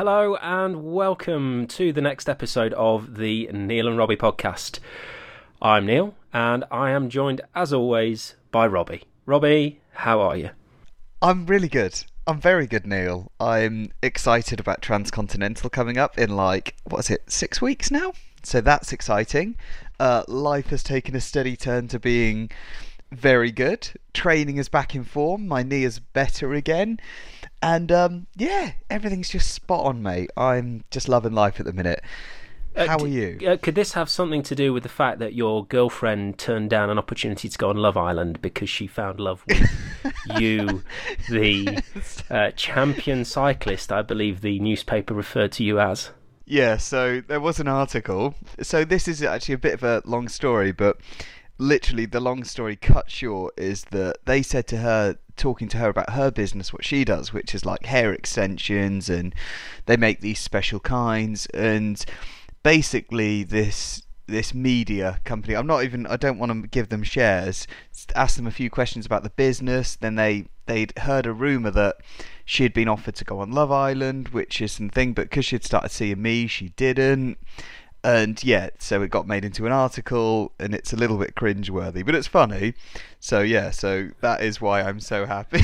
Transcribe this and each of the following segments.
hello and welcome to the next episode of the Neil and Robbie podcast. I'm Neil and I am joined, as always, by Robbie. Robbie, how are you? I'm really good. I'm very good, Neil. I'm excited about Transcontinental coming up in like, what is it, six weeks now? So that's exciting. Uh, life has taken a steady turn to being very good. Training is back in form. My knee is better again. And um, yeah, everything's just spot on, mate. I'm just loving life at the minute. Uh, How are you? Uh, could this have something to do with the fact that your girlfriend turned down an opportunity to go on Love Island because she found love with you, the uh, champion cyclist? I believe the newspaper referred to you as. Yeah, so there was an article. So this is actually a bit of a long story, but literally the long story cut short is that they said to her talking to her about her business what she does which is like hair extensions and they make these special kinds. And basically this this media company i'm not even i don't want to give them shares ask them a few questions about the business. Then they they'd heard a rumor that she had been offered to go on love island which is something but because she'd started seeing me she didn't and yeah, so it got made into an article, and it's a little bit cringeworthy, but it's funny. So yeah, so that is why I'm so happy.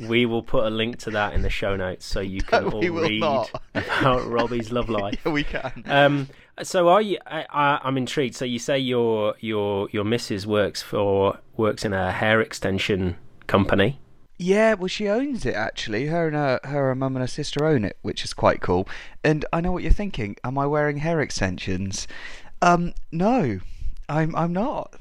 We will put a link to that in the show notes so you can No, all read not. about Robbie's love life. yeah, we can. Um, so are you? I, I, I'm intrigued. So you say your your your missus works for works in a hair extension company. Yeah, well, she owns it actually. Her and her, her her mum and her sister own it, which is quite cool. And I know what you're thinking. Am I wearing hair extensions? Um, no, I'm I'm not.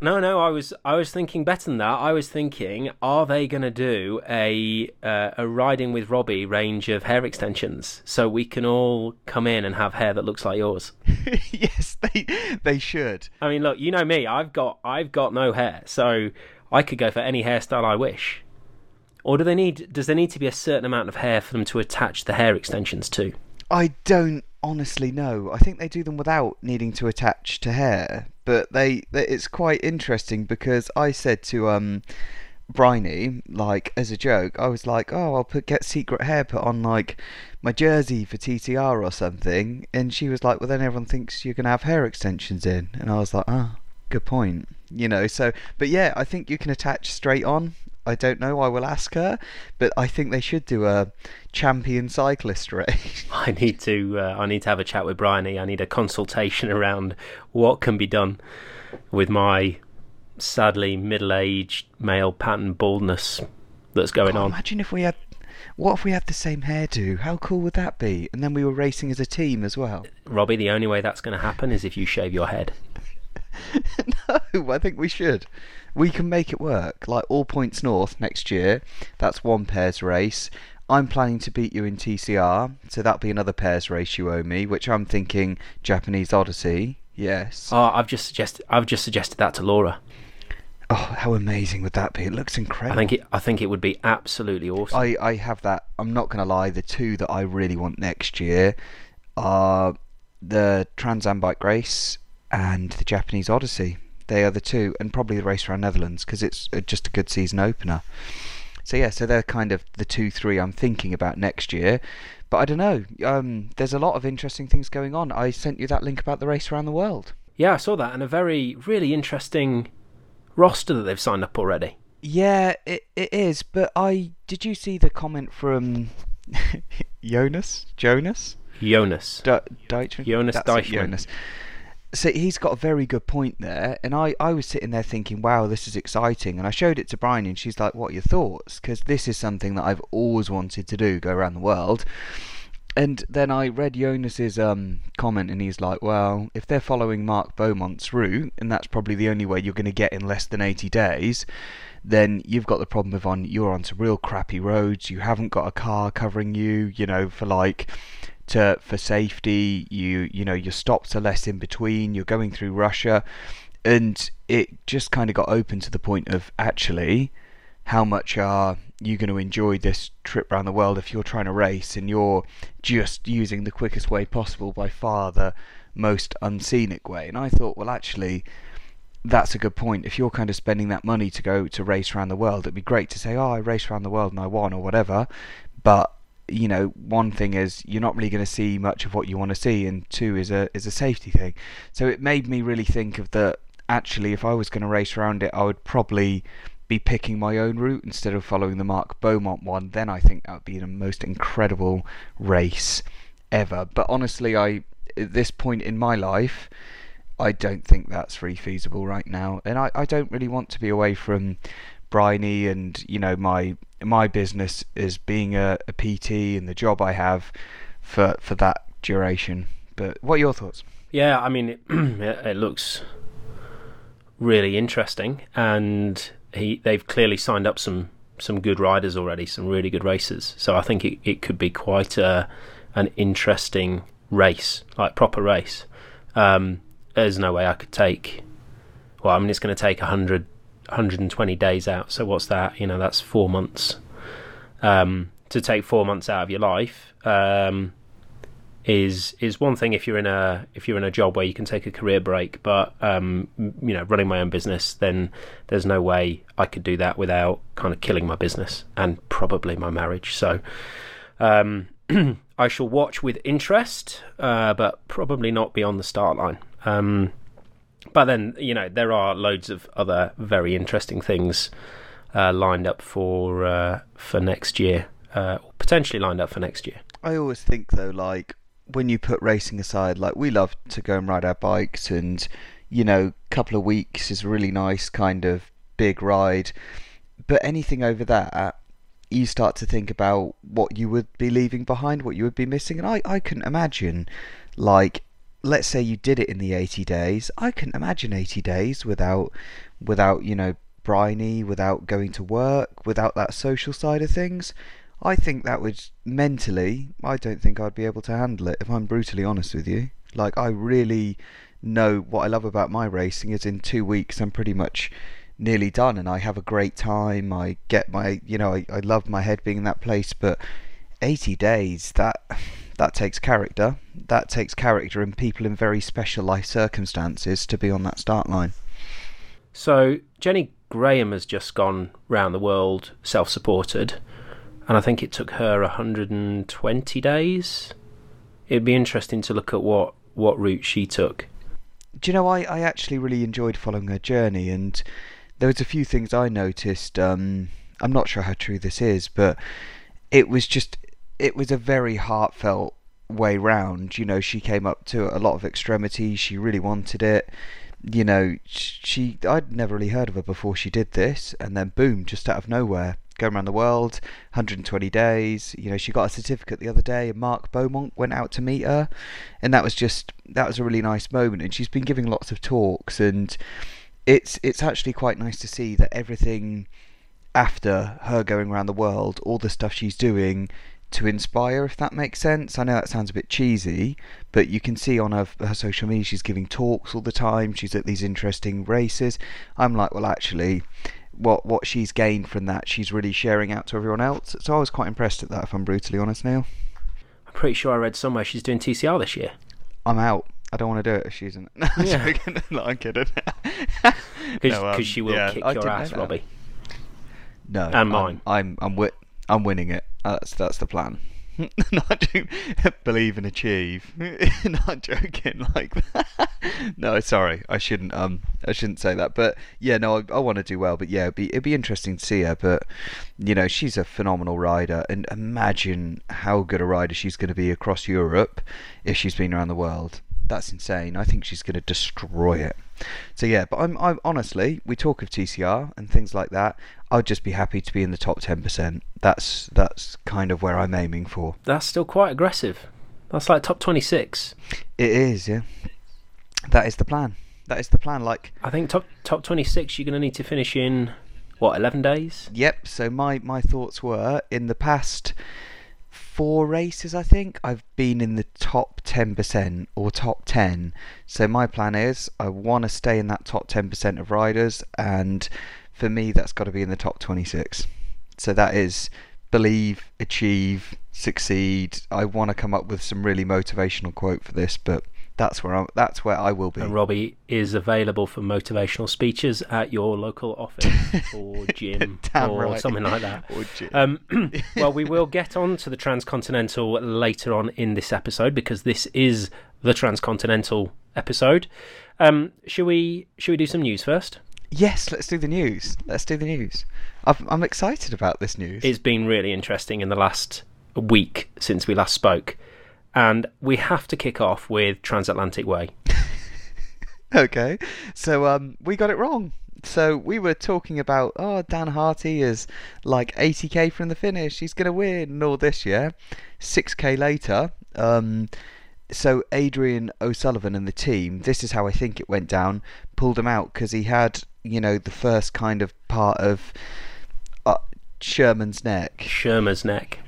No, no, I was I was thinking better than that. I was thinking, are they going to do a uh, a riding with Robbie range of hair extensions so we can all come in and have hair that looks like yours? yes, they they should. I mean, look, you know me. I've got I've got no hair, so I could go for any hairstyle I wish. Or do they need? Does there need to be a certain amount of hair for them to attach the hair extensions to? I don't honestly know. I think they do them without needing to attach to hair, but they, they it's quite interesting because I said to um Bryony, like as a joke, I was like, "Oh, I'll put get secret hair put on like my jersey for TCR or something," and she was like, "Well, then everyone thinks you're gonna have hair extensions in," and I was like, "Ah, good point." You know, so but yeah, I think you can attach straight on. I don't know. I will ask her, but I think they should do a champion cyclist race. I need to uh, I need to have a chat with Bryony. I need a consultation around what can be done with my sadly middle-aged male pattern baldness that's going on. Imagine if we had. What if we had the same hairdo? How cool would that be? And then we were racing as a team as well. Robbie, the only way that's going to happen is if you shave your head. no, I think we should. We can make it work. Like all points north next year. That's one pairs race. I'm planning to beat you in TCR, so that'll be another pairs race you owe me, which I'm thinking Japanese Odyssey. Yes. Oh, I've just suggested I've just suggested that to Laura. Oh, how amazing would that be? It looks incredible. I think it I think it would be absolutely awesome. I, I have that. I'm not going to lie. The two that I really want next year are the Trans Am Bike Race and the Japanese Odyssey. They are the two, and probably the race around Netherlands because it's just a good season opener. So yeah, so they're kind of the two, three I'm thinking about next year. But I don't know. Um, there's a lot of interesting things going on. I sent you that link about the race around the world. Yeah, I saw that, and a very really interesting roster that they've signed up already. Yeah, it, it is. But I did you see the comment from Jonas? Jonas? Jonas. D- Deichmann? Jonas That's it. Jonas. So he's got a very good point there, and I, I was sitting there thinking, wow, this is exciting. And I showed it to Bryony, and she's like, what are your thoughts? Because this is something that I've always wanted to do, go around the world. And then I read Jonas's um, comment, and he's like, well, if they're following Mark Beaumont's route, and that's probably the only way you're going to get in less than 80 days, then you've got the problem of on you're onto real crappy roads. You haven't got a car covering you, you know, for like to for safety. You you know your stops are less in between. You're going through Russia, and it just kind of got open to the point of actually how much are you going to enjoy this trip around the world if you're trying to race and you're just using the quickest way possible by far the most unscenic way. And I thought, well, actually, that's a good point. If you're kind of spending that money to go to race around the world, it'd be great to say, oh, I raced around the world and I won or whatever. But you know, one thing is you're not really going to see much of what you want to see, and two is a is a safety thing. So it made me really think of that. Actually, if I was going to race around it, I would probably be picking my own route instead of following the Mark Beaumont one. Then I think that would be the most incredible race ever. But honestly, I at this point in my life, I don't think that's really feasible right now, and I, I don't really want to be away from Bryony and you know my my business is being a, a PT and the job I have for for that duration. But what are your thoughts? Yeah, I mean, it, it looks really interesting, and he they've clearly signed up some some good riders already, some really good racers. So I think it, it could be quite a an interesting race, like proper race. Um, there's no way I could take. Well, I mean, it's going to take a 100, 120 days out. So what's that? You know, that's four months. Um, to take four months out of your life um, is is one thing if you're in a if you're in a job where you can take a career break. But um, you know, running my own business, then there's no way I could do that without kind of killing my business and probably my marriage. So. Um, I shall watch with interest, uh, but probably not be on the start line. But then, you know, there are loads of other very interesting things uh, lined up for uh, for next year, uh, potentially lined up for next year. I always think though, like when you put racing aside, like we love to go and ride our bikes, and you know, a couple of weeks is a really nice kind of big ride. But anything over that, you start to think about what you would be leaving behind, what you would be missing. And I, I couldn't imagine, like, let's say you did it in the 80 days. I couldn't imagine 80 days without, without you know, Bryony, without going to work, without that social side of things. I think that would mentally, I don't think I'd be able to handle it if I'm brutally honest with you. Like, I really know what I love about my racing is in two weeks I'm pretty much nearly done and I have a great time. I get my, you know, I, I love my head being in that place, but 80 days, that that takes character. That takes character and people in very special life circumstances to be on that start line. So Jenny Graham has just gone round the world self-supported, and I think it took her 120 days. It'd be interesting to look at what what route she took. Do you know I, I actually really enjoyed following her journey and there was a few things I noticed. Um, I'm not sure how true this is, but it was just it was a very heartfelt way round. You know, she came up to a lot of extremities. She really wanted it. You know, she I'd never really heard of her before she did this, and then boom, just out of nowhere, going around the world, 120 days. You know, she got a certificate the other day, and Mark Beaumont went out to meet her, and that was just that was a really nice moment. And she's been giving lots of talks and it's it's actually quite nice to see that everything after her going around the world, all the stuff she's doing to inspire, if that makes sense. I know that sounds a bit cheesy, but you can see on her, her social media she's giving talks all the time. She's at these interesting races. I'm like, well, actually, what what she's gained from that, she's really sharing out to everyone else. So I was quite impressed at that, if I'm brutally honest, Neil. I'm pretty sure I read somewhere she's doing TCR this year. I'm out. I don't want to do it if she's in it. No, I'm Yeah. no, I'm kidding. Because No, um, she will yeah, kick I your ass. Robbie. No, And I'm- mine. I'm I'm wi- I'm winning it. That's that's the plan. Not believe and achieve. Not joking like that. no, sorry, I shouldn't. Um, I shouldn't say that. But yeah, no, I, I want to do well. But yeah, it'd be it'd be interesting to see her. But you know, she's a phenomenal rider, and imagine how good a rider she's going to be across Europe if she's been around the world. That's insane. I think she's going to destroy it. So yeah, but I'm, I'm honestly, we talk of TCR and things like that. I'd just be happy to be in the top ten percent. That's that's kind of where I'm aiming for. That's still quite aggressive. That's like top 26. It is, yeah. That is the plan. That is the plan. Like, I think top top 26 you're going to need to finish in what 11 days? yep. So my my thoughts were in the past four races. I think I've been in the top ten percent or top ten. So my plan is I want to stay in that top ten percent of riders, and for me that's got to be in the top twenty six. So that is believe, achieve, succeed. I want to come up with some really motivational quote for this, but that's where I, that's where I will be. And Robbie is available for motivational speeches at your local office or gym or right. something like that. Um, well, we will get on to the transcontinental later on in this episode because this is the transcontinental episode. Um, should we should we do some news first? Yes, let's do the news. Let's do the news. I've, I'm excited about this news. It's been really interesting in the last week since we last spoke, and we have to kick off with Transatlantic Way. okay, so um, we got it wrong. So we were talking about oh Dan Harty is like 80k from the finish, he's gonna win and all this yeah. 6k later, um, so Adrian O'Sullivan and the team, this is how I think it went down, pulled him out because he had you know the first kind of part of uh, Shermer's neck. Shermer's neck.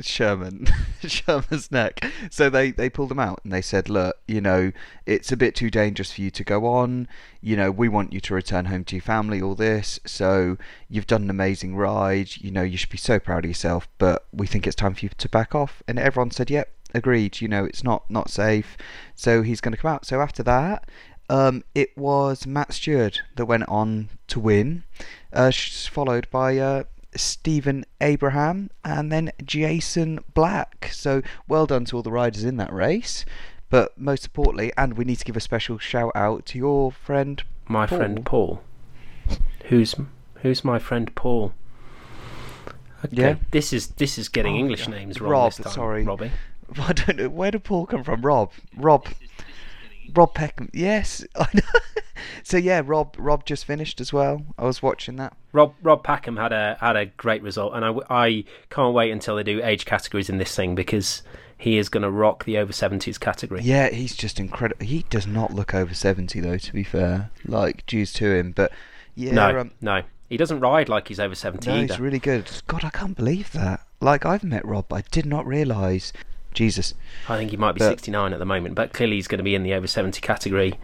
Shermer, Shermer's neck. So they, they pulled him out and they said, look, you know, it's a bit too dangerous for you to go on. You know, we want you to return home to your family, all this. So you've done an amazing ride. You know, you should be so proud of yourself, but we think it's time for you to back off. And everyone said, yep, agreed. You know, it's not, not safe. So he's going to come out. So after that, um, it was Matt Stewart that went on to win, uh, followed by uh, Stephen Abraham and then Jason Black. So well done to all the riders in that race. But most importantly, and we need to give a special shout out to your friend, my Paul. friend Paul. Who's who's my friend Paul? Okay. Yeah. This is this is getting Oh, English yeah. names wrong Rob, this time, sorry. Robbie. I don't know where did Paul come from. Rob, Rob, Rob Packham. Yes, I know. so yeah, Rob, Rob just finished as well. I was watching that. Rob Rob Packham had a had a great result, and I, I can't wait until they do age categories in this thing because he is going to rock the over seventies category. Yeah, he's just incredible. He does not look over seventy though. To be fair, like dues to him, but yeah, no, um, no, he doesn't ride like he's over seventy no, either. he's really good. God, I can't believe that. Like I've met Rob, I did not realise. Jesus. I think he might be But- sixty nine at the moment, but clearly he's going to be in the over seventy category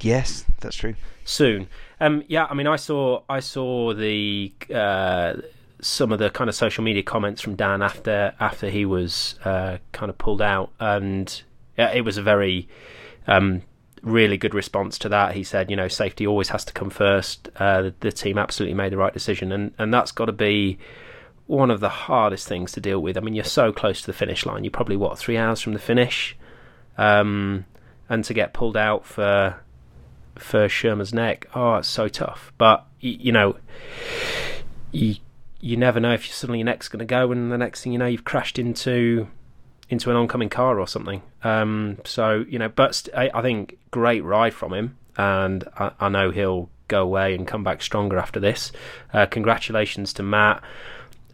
Yes, that's true. soon. Um, yeah, I mean, I saw I saw the uh, some of the kind of social media comments from Dan after after he was uh, kind of pulled out, and yeah, it was a very um, really good response to that. He said, you know, safety always has to come first. Uh, the, the team absolutely made the right decision, and and that's got to be one of the hardest things to deal with. I mean, you're so close to the finish line. You're probably what three hours from the finish, um, and to get pulled out for for Shermer's neck, oh, it's so tough. But y- you know, you you never know if you, suddenly your neck's going to go, and the next thing you know, you've crashed into into an oncoming car or something. Um, so you know, but st- I, I think great ride from him, and I, I know he'll go away and come back stronger after this. Uh, congratulations to Matt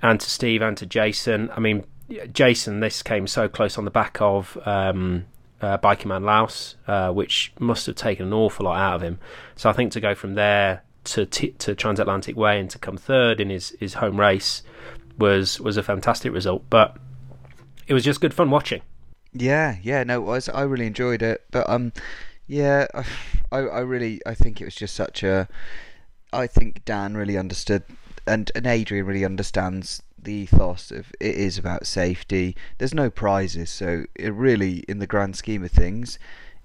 and to Steve and to Jason. I mean, Jason, this came so close on the back of um, uh, Man Laos, uh, which must have taken an awful lot out of him. So I think to go from there to t- to Transatlantic Way and to come third in his, his home race was was a fantastic result. But it was just good fun watching. Yeah, yeah, no, it was. I really enjoyed it, but um, yeah, I, I really, I think it was just such a. I think Dan really understood, and and Adrian really understands the ethos of it is about safety. There's no prizes, so it really, in the grand scheme of things,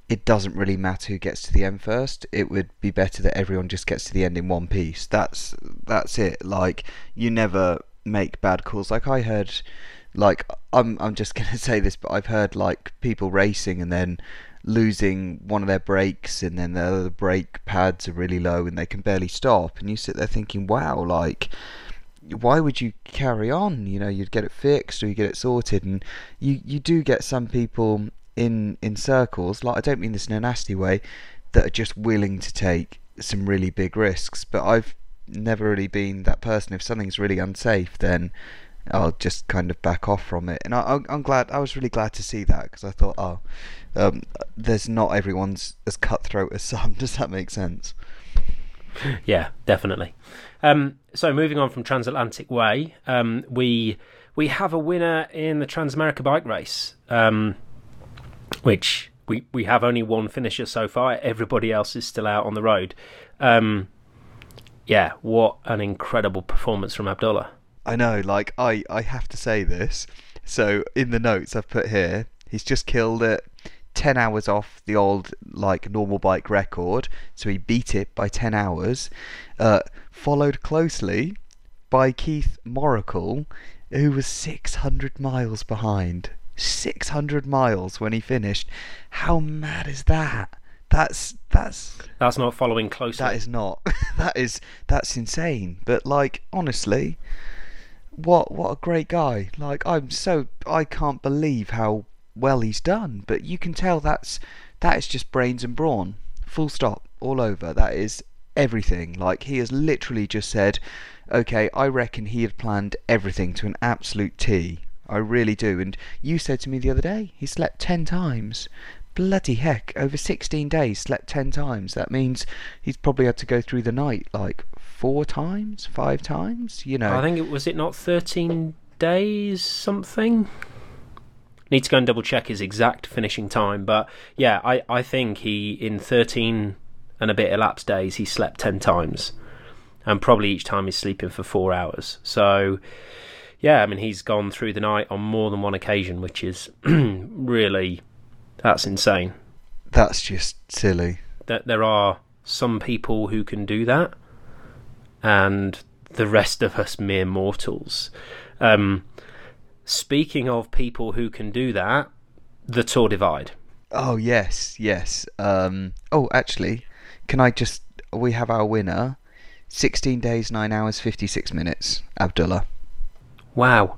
it doesn't really matter who gets to the end first. It would be better that everyone just gets to the end in one piece. That's that's it. Like you never make bad calls. Like I heard like I'm I'm just gonna say this, but I've heard like people racing and then losing one of their brakes, and then the other brake pads are really low and they can barely stop, and you sit there thinking, wow, like why would you carry on? You know, you'd get it fixed or you get it sorted, and you you do get some people in in circles. Like I don't mean this in a nasty way, that are just willing to take some really big risks. But I've never really been that person. If something's really unsafe, then I'll just kind of back off from it. And I, I'm glad. I was really glad to see that because I thought, oh, um, there's not everyone's as cutthroat as some. Does that make sense? Yeah, definitely. Um, so moving on from Transatlantic Way, um, we we have a winner in the Transamerica bike race, um, which we we have only one finisher so far. Everybody else is still out on the road. Um, yeah, what an incredible performance from Abdullah. I know, like I, I have to say this. So in the notes I've put here, he's just killed it. 10 hours off the old like normal bike record so he beat it by 10 hours uh, followed closely by Keith Moracle who was 600 miles behind. 600 miles when he finished. How mad is that? That's that's that's not following closely. That is not. That is that's insane. But like honestly what what a great guy. Like i'm so i can't believe how well he's done. But you can tell that's that is just brains and brawn. Full stop. All over. That is everything. Like he has literally just said okay i reckon he had planned everything to an absolute t. I really do. And you said to me the other day he slept 10 times. Bloody heck, over 16 days, slept 10 times. That means he's probably had to go through the night like four times, five times, you know. I think it was it not 13 days something? Need to go and double check his exact finishing time, but yeah, I, I think he in 13 and a bit elapsed days he slept 10 times. And probably each time he's sleeping for 4 hours. So yeah, I mean he's gone through the night on more than one occasion, which is really that's insane. That's just silly. That there are some people who can do that, and the rest of us mere mortals. Um, speaking of people who can do that, the Tour Divide. Oh yes, yes. Um, oh, actually, can I just? We have our winner. Sixteen days, nine hours, fifty-six minutes. Abdullah. Wow.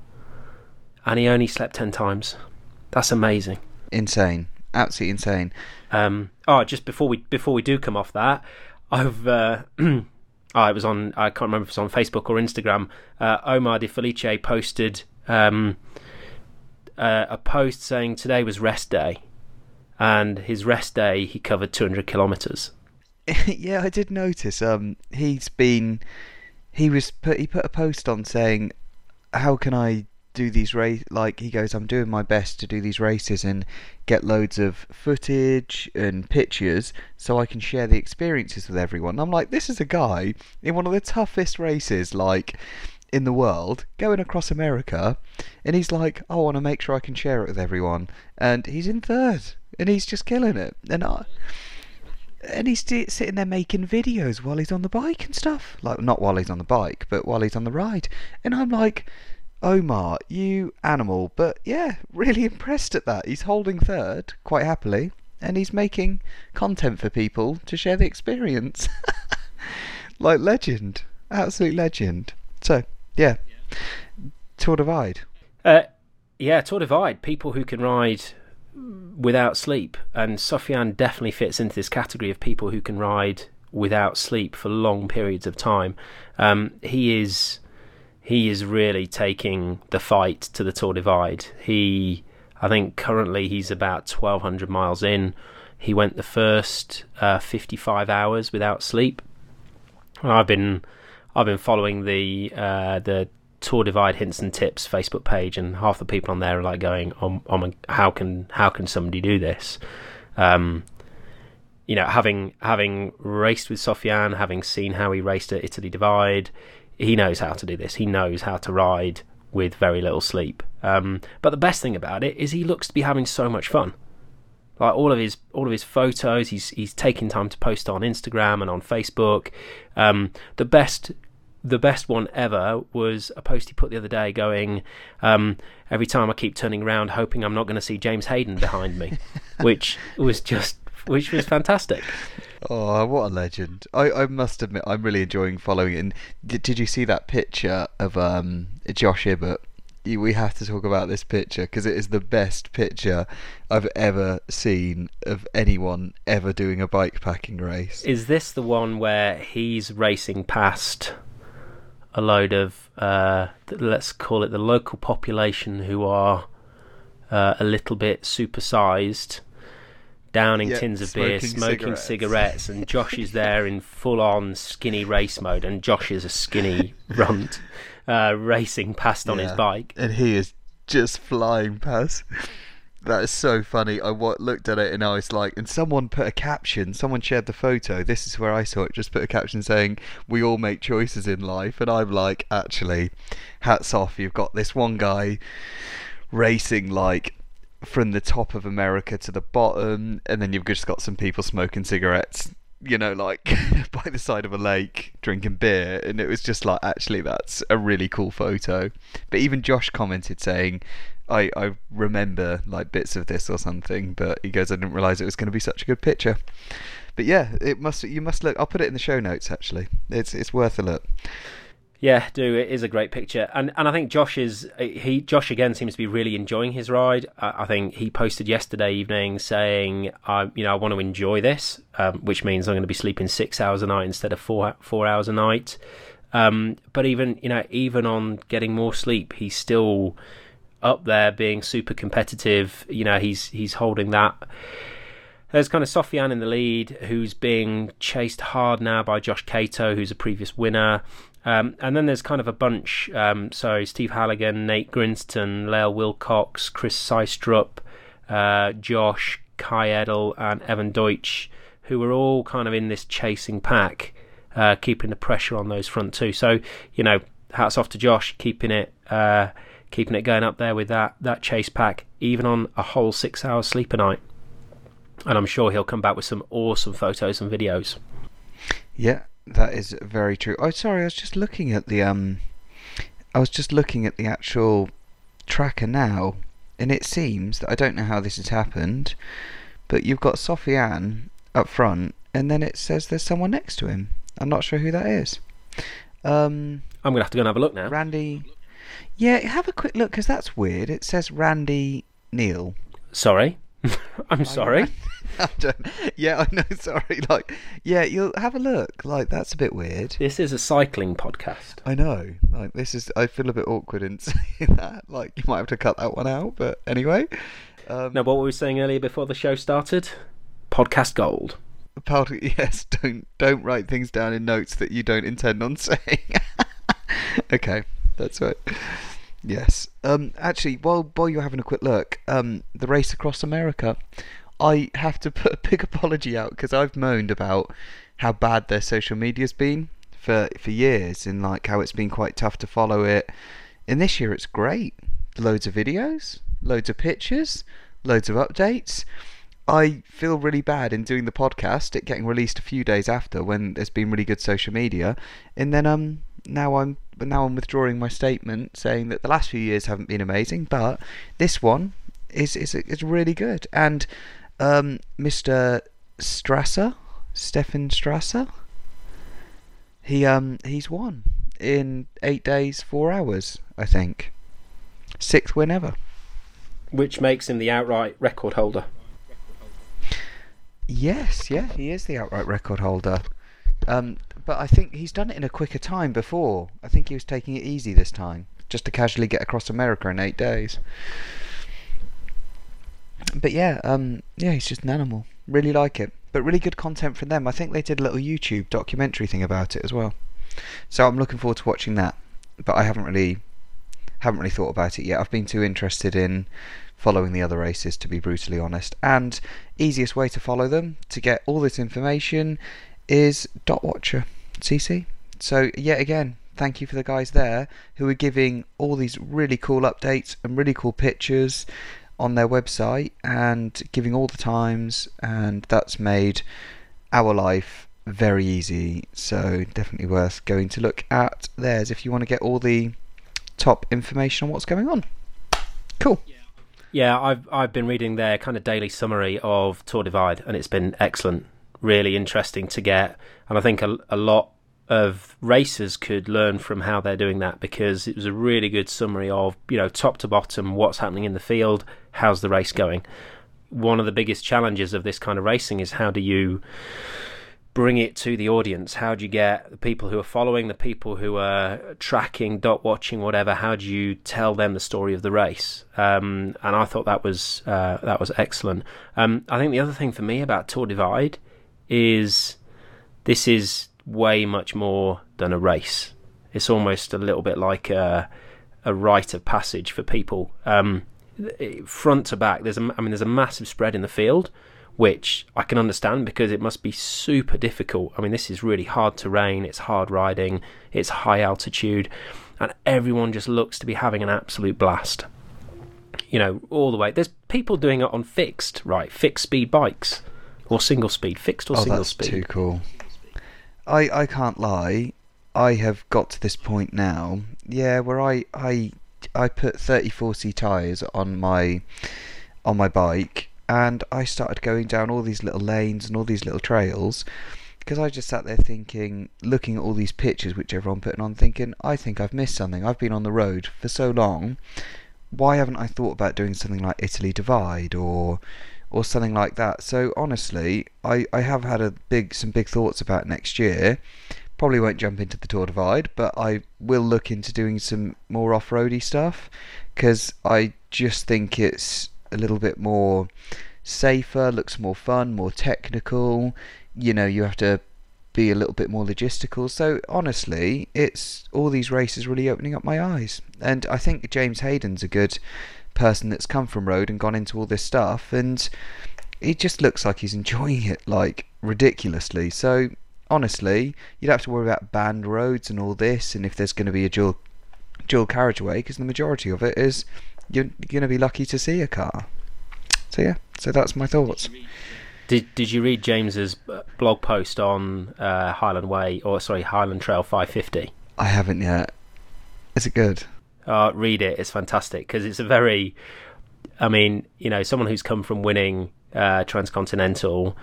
And he only slept ten times. That's amazing. Insane absolutely insane. Um, oh, just before we before we do come off that, I've uh, I was on I can't remember if it was on Facebook or Instagram. Uh, Omar Di Felice posted um, uh, a post saying today was rest day, and his rest day he covered 200 kilometers. yeah, I did notice. Um, he's been he was put he put a post on saying, "How can I do these race like he goes i'm doing my best to do these races and get loads of footage and pictures so i can share the experiences with everyone i'm like this is a guy in one of the toughest races like in the world going across america and he's like i want to make sure i can share it with everyone and he's in third and he's just killing it and i and he's sitting there making videos while he's on the bike and stuff like not while he's on the bike but while he's on the ride and i'm like Omar, you animal. But yeah, really impressed at that. He's holding third quite happily, and he's making content for people to share the experience. like legend, absolute legend. So yeah, Tour Divide. Uh, yeah, Tour Divide. People who can ride without sleep, and Sofiane definitely fits into this category of people who can ride without sleep for long periods of time. Um, he is he is really taking the fight to the Tour Divide. He, I think, currently he's about 1,200 miles in. He went the first uh, 55 hours without sleep. I've been, I've been following the uh, the Tour Divide hints and tips Facebook page, and half the people on there are like going, "Oh, oh how can how can somebody do this?" Um, you know, having having raced with Sofiane, having seen how he raced at Italy Divide, he knows how to do this. He knows how to ride with very little sleep. Um, but the best thing about it is he looks to be having so much fun. Like all of his all of his photos, he's he's taking time to post on Instagram and on Facebook. Um, the best the best one ever was a post he put the other day going, um, every time I keep turning around hoping I'm not going to see James Hayden behind me, which was just which was fantastic. Oh, what a legend! I, I must admit, I'm really enjoying following it. And did, did you see that picture of um, Josh Ibbett? We have to talk about this picture because it is the best picture I've ever seen of anyone ever doing a bike packing race. Is this the one where he's racing past a load of, uh, let's call it the local population who are uh, a little bit supersized? downing yep, tins of beer, smoking cigarettes. cigarettes. and Josh is there in full on skinny race mode, and Josh is a skinny runt uh, racing past on his bike. And he is just flying past. That is so funny. I w- looked at it and I was like, and someone put a caption, someone shared the photo. This is where I saw it, just put a caption saying, We all make choices in life. And I'm like, actually, hats off. You've got this one guy racing like from the top of America to the bottom, and then you've just got some people smoking cigarettes, you know, like by the side of a lake drinking beer, and it was just like, actually, that's a really cool photo. But even Josh commented saying, I, I remember like bits of this or something, but he goes, I didn't realise it was going to be such a good picture. But yeah, it must you must look. I'll put it in the show notes. Actually, it's it's worth a look. Yeah, do it is a great picture, and and I think Josh is he Josh again seems to be really enjoying his ride. I, I think he posted yesterday evening saying, "I you know I want to enjoy this, um, which means I'm going to be sleeping six hours a night instead of four four hours a night." Um, but even you know even on getting more sleep, he's still up there being super competitive. You know he's he's holding that. There's kind of Sofiane in the lead, who's being chased hard now by Josh Kato, who's a previous winner. Um, and then there's kind of a bunch. Um, so Steve Halligan, Nate Grinston, Lael Wilcox, Chris Seistrup, uh, Josh, Kai Edel, and Evan Deutsch, who are all kind of in this chasing pack, uh, keeping the pressure on those front two. So you know, hats off to Josh, keeping it. Uh, keeping it going up there with that, that chase pack, even on a whole six hours sleep a night. And I'm sure he'll come back with some awesome photos and videos. Yeah, that is very true. Oh, sorry, I was just looking at the um, I was just looking at the actual tracker now, and it seems that I don't know how this has happened, but you've got Sofiane up front, and then it says there's someone next to him. I'm not sure who that is. Um, I'm gonna have to go and have a look now. Randy. Yeah, have a quick look because that's weird. It says Randy Neal. Sorry. I'm sorry. I yeah, I know. Sorry. Like, yeah, you'll have a look. Like, that's a bit weird. This is a cycling podcast. I know. Like, this is. I feel a bit awkward in saying that. Like, you might have to cut that one out. But anyway. Um, now, what were we saying earlier before the show started? Podcast gold. Part yes. Don't don't write things down in notes that you don't intend on saying. okay, that's right. Yes. Um, actually, while while you're having a quick look, um, the race across America, I have to put a big apology out because I've moaned about how bad their social media's been for for years and like how it's been quite tough to follow it. And this year it's great. Loads of videos, loads of pictures, loads of updates. I feel really bad in doing the podcast, it getting released a few days after when there's been really good social media, and then um now I'm now I'm withdrawing my statement saying that the last few years haven't been amazing, but this one is is is really good. And um, Mr. Strasser, Stefan Strasser, he um he's won in eight days, four hours, I think. Sixth win ever. Which makes him the outright record holder. Yes, yeah, he is the outright record holder. Um, but I think he's done it in a quicker time before. I think he was taking it easy this time, just to casually get across America in eight days. But yeah, um, yeah, he's just an animal. Really like it, but really good content from them. I think they did a little YouTube documentary thing about it as well. So I'm looking forward to watching that. But I haven't really, haven't really thought about it yet. I've been too interested in following the other races, to be brutally honest. And easiest way to follow them to get all this information is Dot Watcher CC. So yet again, thank you for the guys there who are giving all these really cool updates and really cool pictures on their website and giving all the times and that's made our life very easy. So definitely worth going to look at theirs if you want to get all the top information on what's going on. Cool. Yeah i've i've been reading their kind of daily summary of tour divide and it's been excellent really interesting to get. And I think a, a lot of racers could learn from how they're doing that because it was a really good summary of, you know, top to bottom, what's happening in the field, how's the race going. One of the biggest challenges of this kind of racing is how do you bring it to the audience? How do you get the people who are following, the people who are tracking, dot watching, whatever? How do you tell them the story of the race? Um, and I thought that was uh, that was excellent. Um, I think the other thing for me about Tour Divide is this is way much more than a race. It's almost a little bit like a, a rite of passage for people. Um, front to back, there's a, I mean, there's a massive spread in the field, which I can understand because it must be super difficult. I mean, this is really hard terrain. It's hard riding. It's high altitude, and everyone just looks to be having an absolute blast. you know, all the way. There's people doing it on fixed, right? Fixed speed bikes or single speed, fixed or oh, single that's speed. too cool. I I can't lie. I have got to this point now. Yeah, where I I I put 34C tires on my on my bike and I started going down all these little lanes and all these little trails because I just sat there thinking, looking at all these pictures which everyone putting on, thinking, I think I've missed something. I've been on the road for so long. Why haven't I thought about doing something like Italy Divide or or something like that? So honestly, I, I have had a big some big thoughts about next year. Probably won't jump into the Tour Divide, but I will look into doing some more off-roady stuff because I just think it's a little bit more safer, looks more fun, more technical. You know, you have to be a little bit more logistical. So honestly, it's all these races really opening up my eyes. And I think James Hayden's a good person that's come from road and gone into all this stuff and he just looks like he's enjoying it like ridiculously. So honestly, you don't have to worry about banned roads and all this and if there's going to be a dual dual carriageway because the majority of it is you're going to be lucky to see a car. So yeah, so that's my thoughts. Did Did you read James's uh, blog post on uh, Highland Way or sorry Highland Trail 550? I haven't yet. Is it good? Uh, read it. It's fantastic because it's a very, I mean, you know, someone who's come from winning uh, Transcontinental.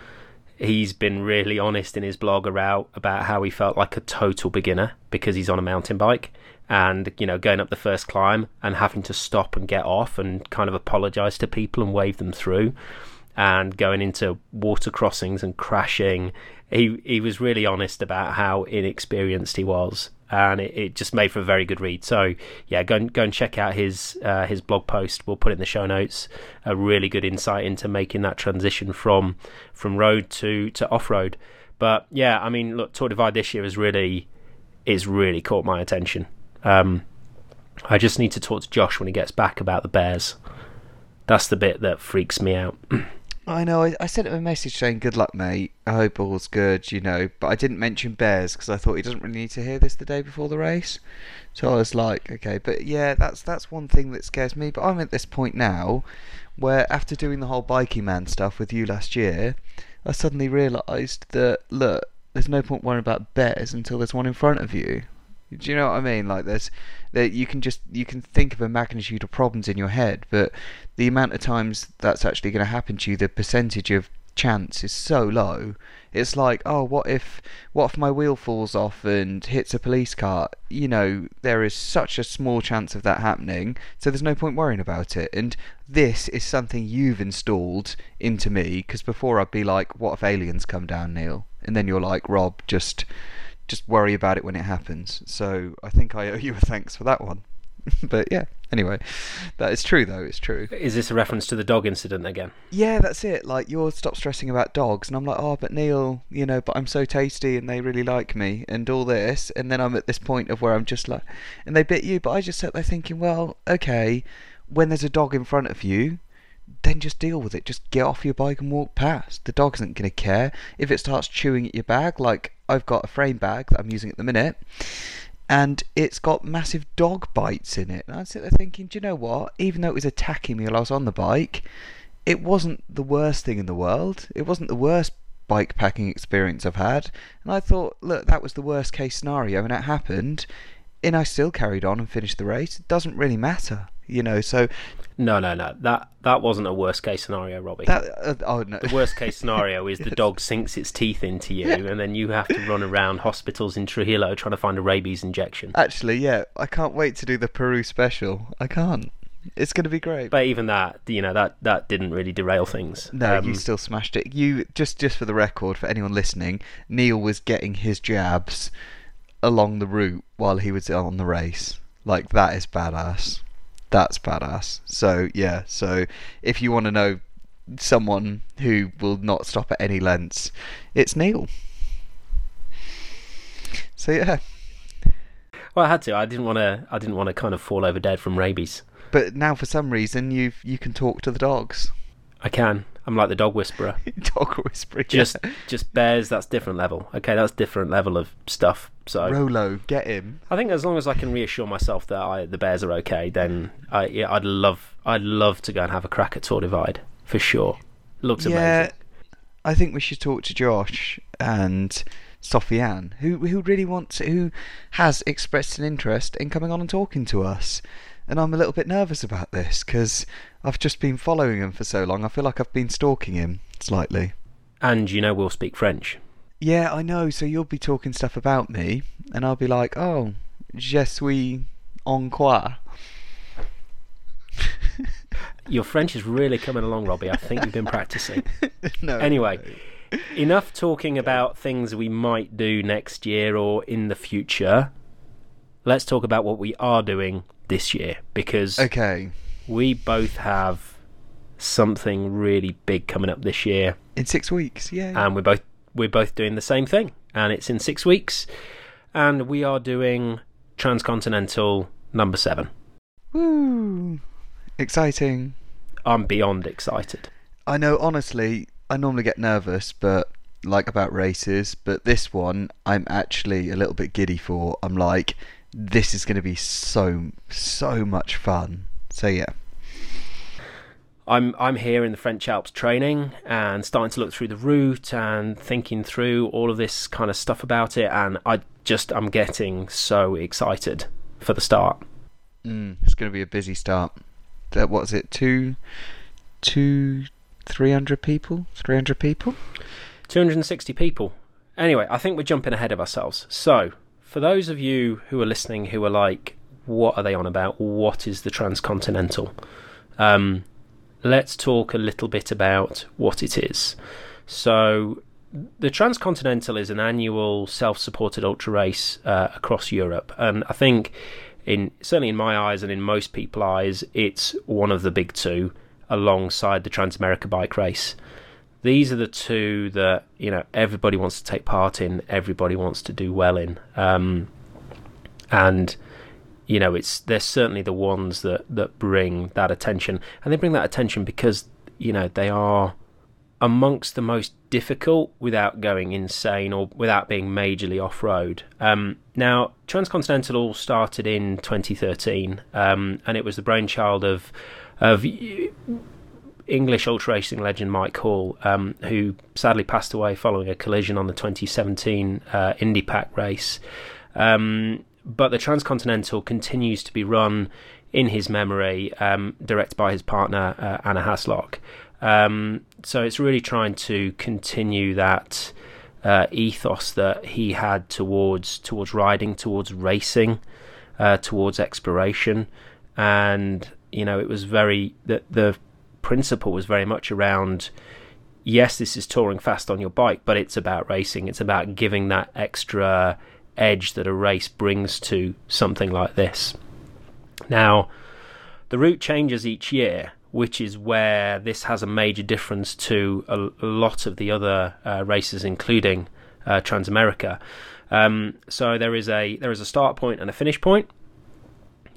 He's been really honest in his blog about about how he felt like a total beginner because he's on a mountain bike and you know going up the first climb and having to stop and get off and kind of apologize to people and wave them through and going into water crossings and crashing he he was really honest about how inexperienced he was and it, it just made for a very good read. So yeah go and go and check out his uh, his blog post. We'll put it in the show notes. A really good insight into making that transition from from road to to off-road. But yeah i mean look tour divide this year has really is really caught my attention. Um, I just need to talk to Josh when he gets back about the Bears. That's the bit that freaks me out. I know. I, I sent him a message saying, "Good luck, mate. I hope all's good." You know, but I didn't mention bears because I thought he doesn't really need to hear this the day before the race. So I was like, "Okay," but yeah, that's that's one thing that scares me. But I'm at this point now where, after doing the whole BikingMan stuff with you last year, I suddenly realised that look, there's no point worrying about bears until there's one in front of you. Do you know what I mean? Like there's that you can just you can think of a magnitude of problems in your head, but the amount of times that's actually going to happen to you, the percentage of chance is so low. It's like, oh, what if what if my wheel falls off and hits a police car? You know, there is such a small chance of that happening, so there's no point worrying about it. And this is something you've installed into me because before I'd be like, what if aliens come down, Neil? And then you're like, Rob, just just worry about it when it happens. So I think I owe you a thanks for that one. but yeah, anyway, that is true though. It's true. Is this a reference to the dog incident again? Yeah, that's it. Like you're stop stressing about dogs, and I'm like, oh, but Neil, you know, but I'm so tasty, and they really like me, and all this, and then I'm at this point of where I'm just like, and they bit you, but I just sat there thinking, well, okay, when there's a dog in front of you, then just deal with it. Just get off your bike and walk past. The dog isn't going to care. If it starts chewing at your bag, like I've got a frame bag that I'm using at the minute, and it's got massive dog bites in it. And I sit there thinking, do you know what? Even though it was attacking me while I was on the bike, it wasn't the worst thing in the world. It wasn't the worst bike packing experience I've had. And I thought, look, that was the worst case scenario, and it happened. And I still carried on and finished the race. It doesn't really matter you know. So no, no, no. That that wasn't a worst case scenario, Robbie. That uh, oh no. The worst case scenario is the dog sinks its teeth into you, and then you have to run around hospitals in Trujillo trying to find a rabies injection. Actually, yeah, I can't wait to do the Peru special. I can't. It's going to be great. But even that, you know, that that didn't really derail things. No, um, you still smashed it. You just just for the record, for anyone listening, Neil was getting his jabs along the route while he was on the race. Like that is badass that's badass. So yeah, so if you want to know someone who will not stop at any lengths, it's Neil. So yeah. Well, I had to. I didn't want to. I didn't want to kind of fall over dead from rabies. But now, for some reason, you you can talk to the dogs. I can. I'm like the dog whisperer. Dog whisperer. Just yeah. just bears. That's different level. Okay, that's different level of stuff. So Rolo, get him. I think as long as I can reassure myself that I, the bears are okay, then I, yeah, I'd love I'd love to go and have a crack at Tour Divide for sure. Looks yeah, amazing. I think we should talk to Josh and Sofiane, who who really wants, who has expressed an interest in coming on and talking to us. And I'm a little bit nervous about this because I've just been following him for so long. I feel like I've been stalking him slightly. And you know we'll speak French. Yeah, I know. So you'll be talking stuff about me, and I'll be like, "Oh, je suis en quoi?" Your French is really coming along, Robbie. I think you've been practicing. no. Anyway, enough talking about things we might do next year or in the future. Let's talk about what we are doing this year because Okay. we both have something really big coming up this year In six weeks, yeah. and we're both we're both doing the same thing and it's in 6 weeks and we are doing transcontinental number 7. Woo! Exciting. I'm beyond excited. I know, honestly, I normally get nervous, but like about races, but this one I'm actually a little bit giddy for. I'm like, this is going to be so, so much fun. So, yeah. I'm I'm here in the French Alps training and starting to look through the route and thinking through all of this kind of stuff about it and I just I'm getting so excited for the start. Mm, it's going to be a busy start. That what is it? Two, two, three hundred people. Three hundred people. 260 people. Anyway, I think we're jumping ahead of ourselves. So, for those of you who are listening who are like, what are they on about? What is the transcontinental? Um, let's talk a little bit about what it is. So, the Transcontinental is an annual self-supported ultra race uh, across Europe, and I think, in certainly in my eyes and in most people's eyes, it's one of the big two alongside the Transamerica bike race. These are the two that you know everybody wants to take part in, everybody wants to do well in, um, and you know it's they're certainly the ones that that bring that attention, and they bring that attention because you know they are amongst the most difficult without going insane or without being majorly off road. Um, now, Transcontinental started in 2013, um, and it was the brainchild of of English ultra racing legend Mike Hall, um, who sadly passed away following a collision on the 2017 uh, Indy Pac race. Um, but the Transcontinental continues to be run in his memory, um, directed by his partner uh, Anna Haslock. Um, so it's really trying to continue that uh, ethos that he had towards towards riding, towards racing, uh, towards exploration, and you know it was very the the principle was very much around. Yes, this is touring fast on your bike, but it's about racing. It's about giving that extra edge that a race brings to something like this. Now, the route changes each year, which is where this has a major difference to a, lot of the other uh, races, including uh, Transamerica. Um, so there is a there is a start point and a finish point.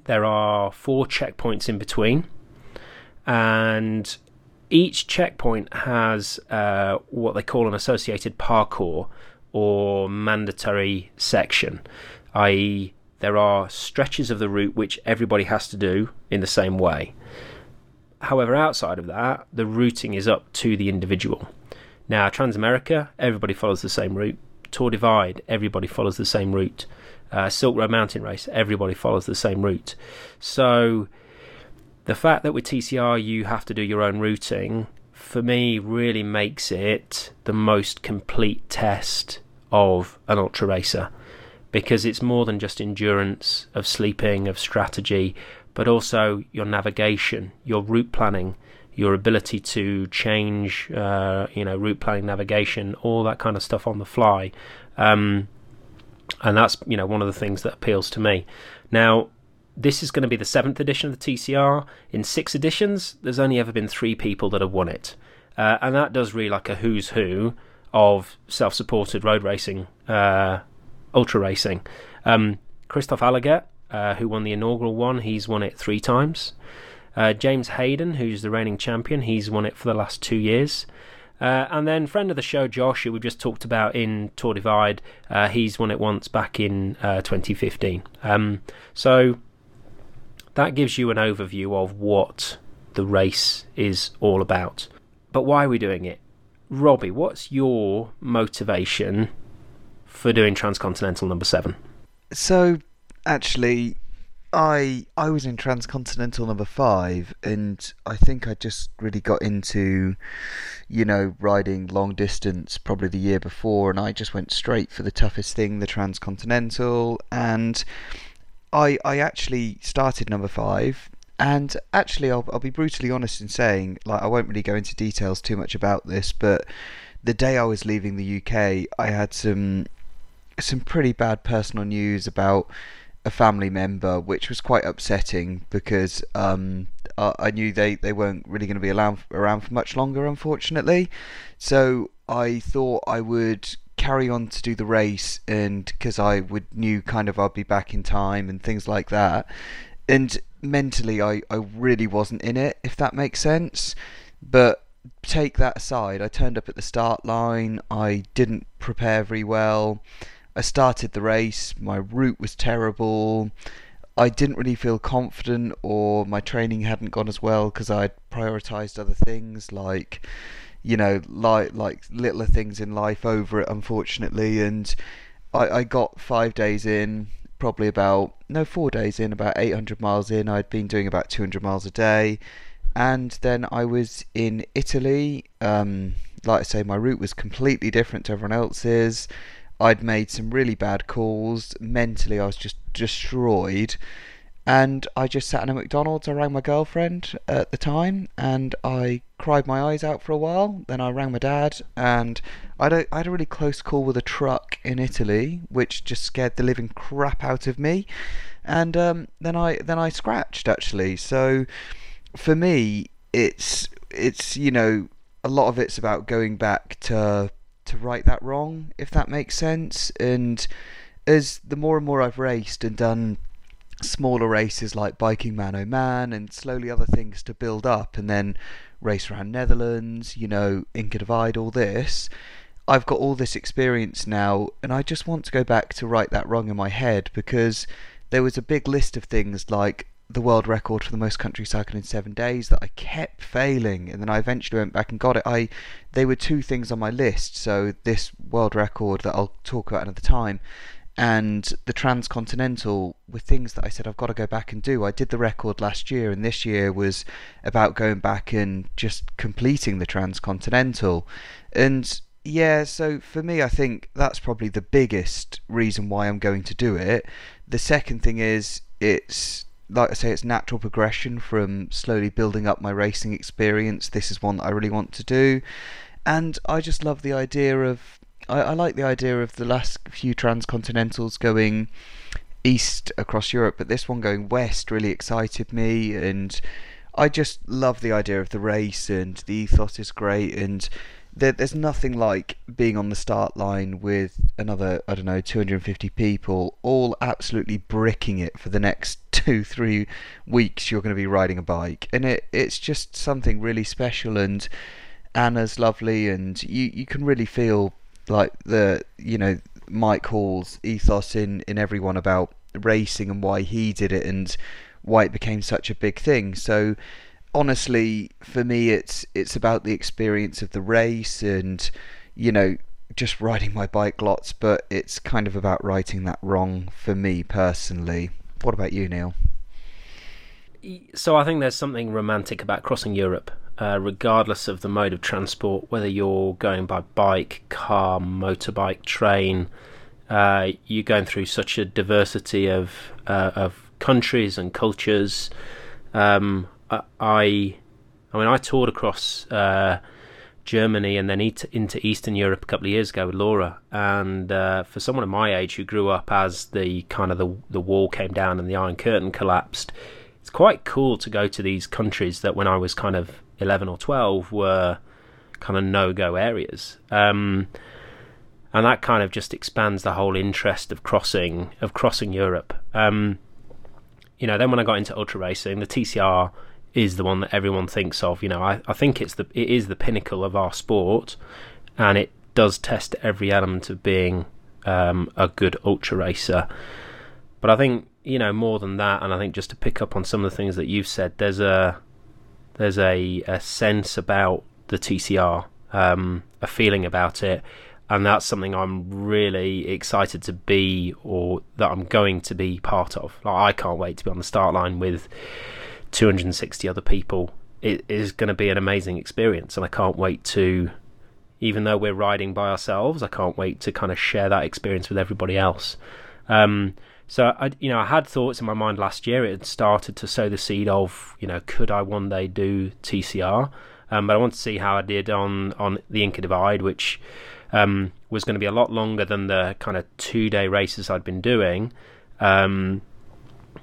There are four checkpoints in between, and each checkpoint has uh, what they call an associated parcours or mandatory section, i.e., there are stretches of the route which everybody has to do in the same way. However, outside of that, the routing is up to the individual. Now, Transamerica, everybody follows the same route. Tour Divide, everybody follows the same route. Uh, Silk Road Mountain Race, everybody follows the same route. So, the fact that with TCR you have to do your own routing, for me, really makes it the most complete test of an ultra racer because it's more than just endurance, of sleeping, of strategy, but also your navigation, your route planning, your ability to change, uh, you know, route planning, navigation, all that kind of stuff on the fly. Um, and that's, you know, one of the things that appeals to me. Now, this is going to be the seventh edition of the TCR. In six editions, there's only ever been three people that have won it. Uh, and that does really like a who's who of self supported road racing, uh, ultra racing. Um, Kristof Allegaert, uh, who won the inaugural one, he's won it three times. Uh, James Hayden, who's the reigning champion, he's won it for the last two years. Uh, and then friend of the show, Josh, who we've just talked about in Tour Divide, uh, he's won it once back in uh, 2015. Um, so that gives you an overview of what the race is all about. But why are we doing it? Robbie, what's your motivation for doing Transcontinental number seven? So, actually, I I was in Transcontinental number five, and I think I just really got into, you know, riding long distance probably the year before, and I just went straight for the toughest thing, the Transcontinental, and I I actually started number five. And actually, I'll, I'll be brutally honest in saying, like, I won't really go into details too much about this, but the day I was leaving the UK, I had some some pretty bad personal news about a family member, which was quite upsetting because um, I knew they, they weren't really going to be around, around for much longer, unfortunately. So I thought I would carry on to do the race, and because I would knew kind of I'd be back in time and things like that. And mentally, I, I really wasn't in it, if that makes sense. But take that aside, I turned up at the start line. I didn't prepare very well. I started the race, my route was terrible. I didn't really feel confident, or my training hadn't gone as well because I'd prioritized other things like, you know, like like littler things in life over it, unfortunately. And I, I got five days in, probably about no four days in, about 800 miles in. I'd been doing about 200 miles a day, and then I was in Italy. Um, like I say, my route was completely different to everyone else's. I'd made some really bad calls. Mentally, I was just destroyed. And I just sat in a McDonald's. I rang my girlfriend at the time and I cried my eyes out for a while. Then I rang my dad and I had a, I had a really close call with a truck in Italy, which just scared the living crap out of me. And um, then I then I scratched actually. So for me, it's it's you know a lot of it's about going back to to right that wrong, if that makes sense. And as the more and more I've raced and done smaller races like biking man oh man and slowly other things to build up and then race around Netherlands, you know, Inca Divide, all this. I've got all this experience now and I just want to go back to right that wrong in my head because there was a big list of things like the world record for the most country cycling in seven days that I kept failing, and then I eventually went back and got it. I they were two things on my list, so this world record that I'll talk about another time, and the transcontinental were things that I said I've got to go back and do. I did the record last year, and this year was about going back and just completing the transcontinental, and yeah, so for me, I think that's probably the biggest reason why I'm going to do it. The second thing is it's like I say, it's natural progression from slowly building up my racing experience. This is one that I really want to do, and I just love the idea of. I, I like the idea of the last few transcontinentals going east across Europe, but this one going west really excited me, and I just love the idea of the race, and the ethos is great, and there, there's nothing like being on the start line with another, I don't know, 250 people, all absolutely bricking it for the next two, three weeks. You're going to be riding a bike, and it it's just something really special. And Anna's lovely, and you you can really feel like the you know Mike Hall's ethos in in everyone about racing and why he did it and why it became such a big thing. So honestly, for me, it's it's about the experience of the race and you know just riding my bike lots. But it's kind of about righting that wrong for me personally. What about you, Neil? So I think there's something romantic about crossing Europe, uh, regardless of the mode of transport, whether you're going by bike, car, motorbike, train. Uh, you're going through such a diversity of uh, of countries and cultures. Um, I, I mean, I toured across uh, Germany and then into Eastern Europe a couple of years ago with Laura. And uh, for someone of my age who grew up as the kind of the the wall came down and the Iron Curtain collapsed, it's quite cool to go to these countries that when I was kind of eleven or twelve were kind of no go areas. Um, and that kind of just expands the whole interest of crossing of crossing Europe. Um, you know, then when I got into ultra racing, the TCR is the one that everyone thinks of. You know, I, I think it's the it is the pinnacle of our sport, and it does test every element of being um, a good ultra racer. But I think you know more than that, and I think just to pick up on some of the things that you've said, there's a there's a, a sense about the TCR, um, a feeling about it, and that's something I'm really excited to be, or that I'm going to be part of. Like, I can't wait to be on the start line with 260 other people. It is going to be an amazing experience, and I can't wait to even though we're riding by ourselves, I can't wait to kind of share that experience with everybody else. Um, so I, you know, I had thoughts in my mind last year. It had started to sow the seed of, you know, could I one day do TCR? Um, but I want to see how I did on on the Inca Divide, which um, was going to be a lot longer than the kind of two day races I'd been doing. Um,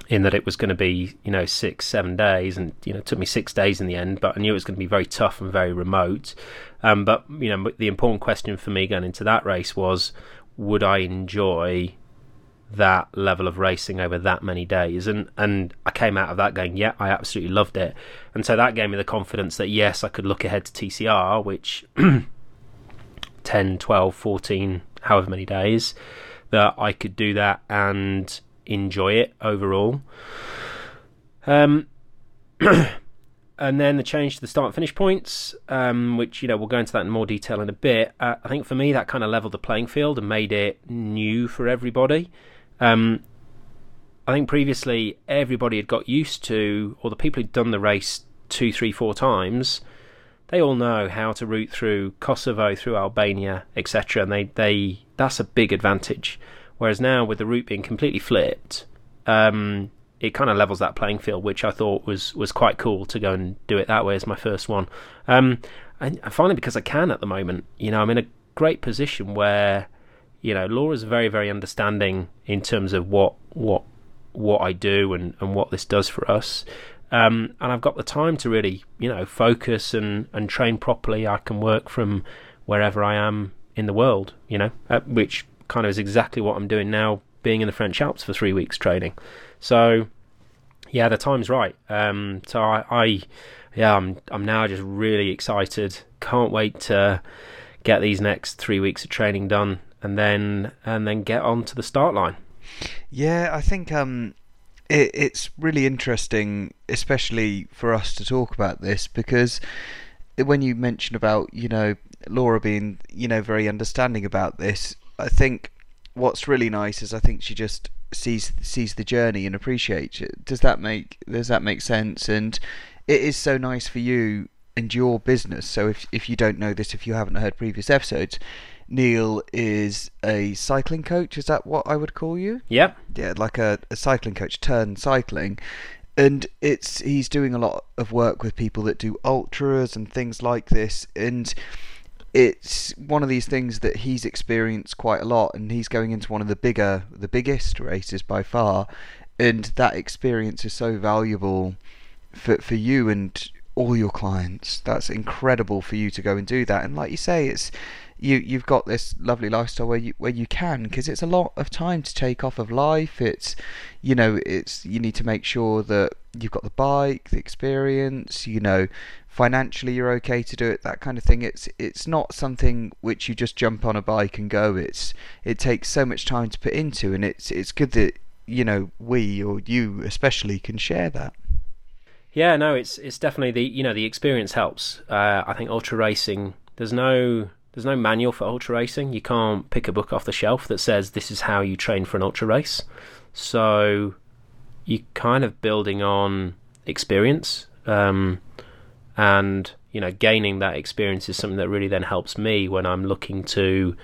in that it was going to be, you know, six, seven days, and you know, it took me six days in the end. But I knew it was going to be very tough and very remote. Um, but you know, the important question for me going into that race was, would I enjoy that level of racing over that many days? And and I came out of that going, yeah, I absolutely loved it. And so that gave me the confidence that yes, I could look ahead to TCR, which 10, 12, 14, however many days, that I could do that and enjoy it overall. Um. and then the change to the start and finish points, um, which you know we'll go into that in more detail in a bit. Uh, I think for me that kind of leveled the playing field and made it new for everybody. Um, I think previously everybody had got used to, or the people who'd done the race two, three, four times, they all know how to route through Kosovo, through Albania, etc. And they, they that's a big advantage. Whereas now with the route being completely flipped, um, it kind of levels that playing field, which I thought was was quite cool to go and do it that way as my first one. Um, and finally, because I can at the moment, you know, I'm in a great position where, you know, Laura's very very understanding in terms of what what what I do and and what this does for us. Um, and I've got the time to really, you know, focus and, and train properly. I can work from wherever I am in the world, you know, uh, which kind of is exactly what I'm doing now, being in the French Alps for three weeks training. So yeah, the time's right. Um, so I, I, yeah, I'm I'm now just really excited. Can't wait to get these next three weeks of training done, and then and then get on to the start line. Yeah, I think um, it, it's really interesting, especially for us to talk about this because when you mention about you know Laura being you know very understanding about this, I think what's really nice is I think she just sees sees the journey and appreciates it. Does that make does that make sense? And it is so nice for you and your business. So if if you don't know this, if you haven't heard previous episodes, Neil is a cycling coach. Is that what I would call you? Yep. Yeah, like a, a cycling coach turned cycling. And it's he's doing a lot of work with people that do ultras and things like this. And it's one of these things that he's experienced quite a lot, and he's going into one of the bigger, the biggest races by far, and that experience is so valuable for for you and all your clients. That's incredible for you to go and do that, and like you say, it's you you've got this lovely lifestyle where you where you can because it's a lot of time to take off of life. It's you know it's you need to make sure that you've got the bike, the experience, you know financially you're okay to do it that kind of thing. It's it's not something which you just jump on a bike and go. It's it takes so much time to put into and it's it's good that you know we or you especially can share that. Yeah no it's it's definitely the you know the experience helps. Uh, i think ultra racing there's no there's no manual for ultra racing you can't pick a book off the shelf that says this is how you train for an ultra race so you're kind of building on experience um, and you know gaining that experience is something that really then helps me when I'm looking to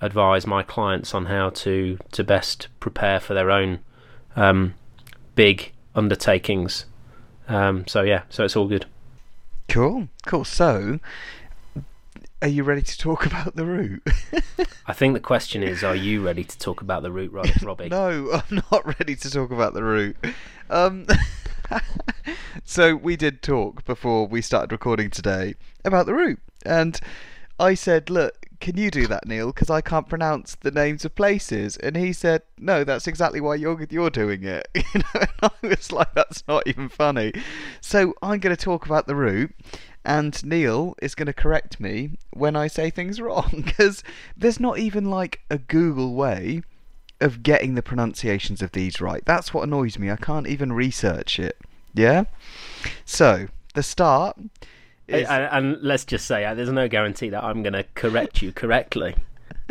advise my clients on how to to best prepare for their own um, big undertakings. Um, so yeah, so it's all good. Cool, cool. So, are you ready to talk about the route? I think the question is, are you ready to talk about the route, Robbie? no, I'm not ready to talk about the route. Um, so we did talk before we started recording today about the route, and I said, look, can you do that, Neil? Because I can't pronounce the names of places. And he said, no, that's exactly why you're you're doing it. You know, and I was like, that's not even funny. So I'm going to talk about the route, and Neil is going to correct me when I say things wrong. Because there's not even like a Google way of getting the pronunciations of these right. That's what annoys me. I can't even research it. Yeah. So the start and, and, let's just say, uh, there's no guarantee that I'm going to correct you correctly.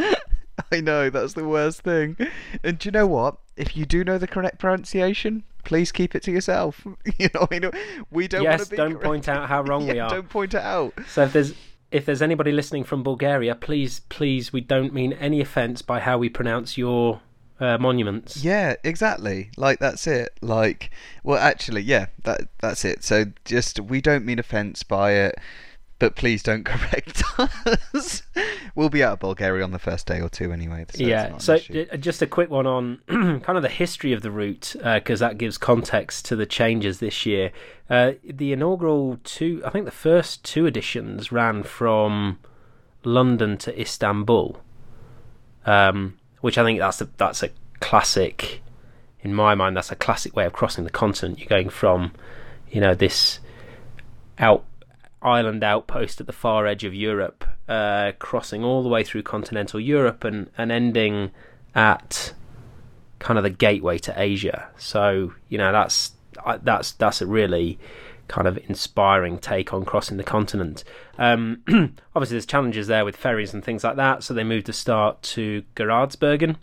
I know that's the worst thing. And do you know what? If you do know the correct pronunciation, please keep it to yourself. You know, I we don't. Yes, don't correct. point out how wrong yeah, we are. Don't point it out. So if there's if there's anybody listening from Bulgaria, please, please, we don't mean any offence by how we pronounce your uh, monuments. Yeah, exactly. Like that's it. Like, well, actually, yeah, that that's it. So just we don't mean offence by it, but please don't correct us. we'll be out of Bulgaria on the first day or two anyway. So yeah. So just a quick one on kind of the history of the route because uh, that gives context to the changes this year. Uh, the inaugural two, I think the first two editions ran from London to Istanbul. Um, which I think that's a that's a classic. In my mind, that's a classic way of crossing the continent. You're going from, you know, this out island outpost at the far edge of Europe, uh, crossing all the way through continental Europe and, and ending at kind of the gateway to Asia. So you know that's that's that's a really kind of inspiring take on crossing the continent. Um, obviously, there's challenges there with ferries and things like that, so they moved the start to Geraardsbergen,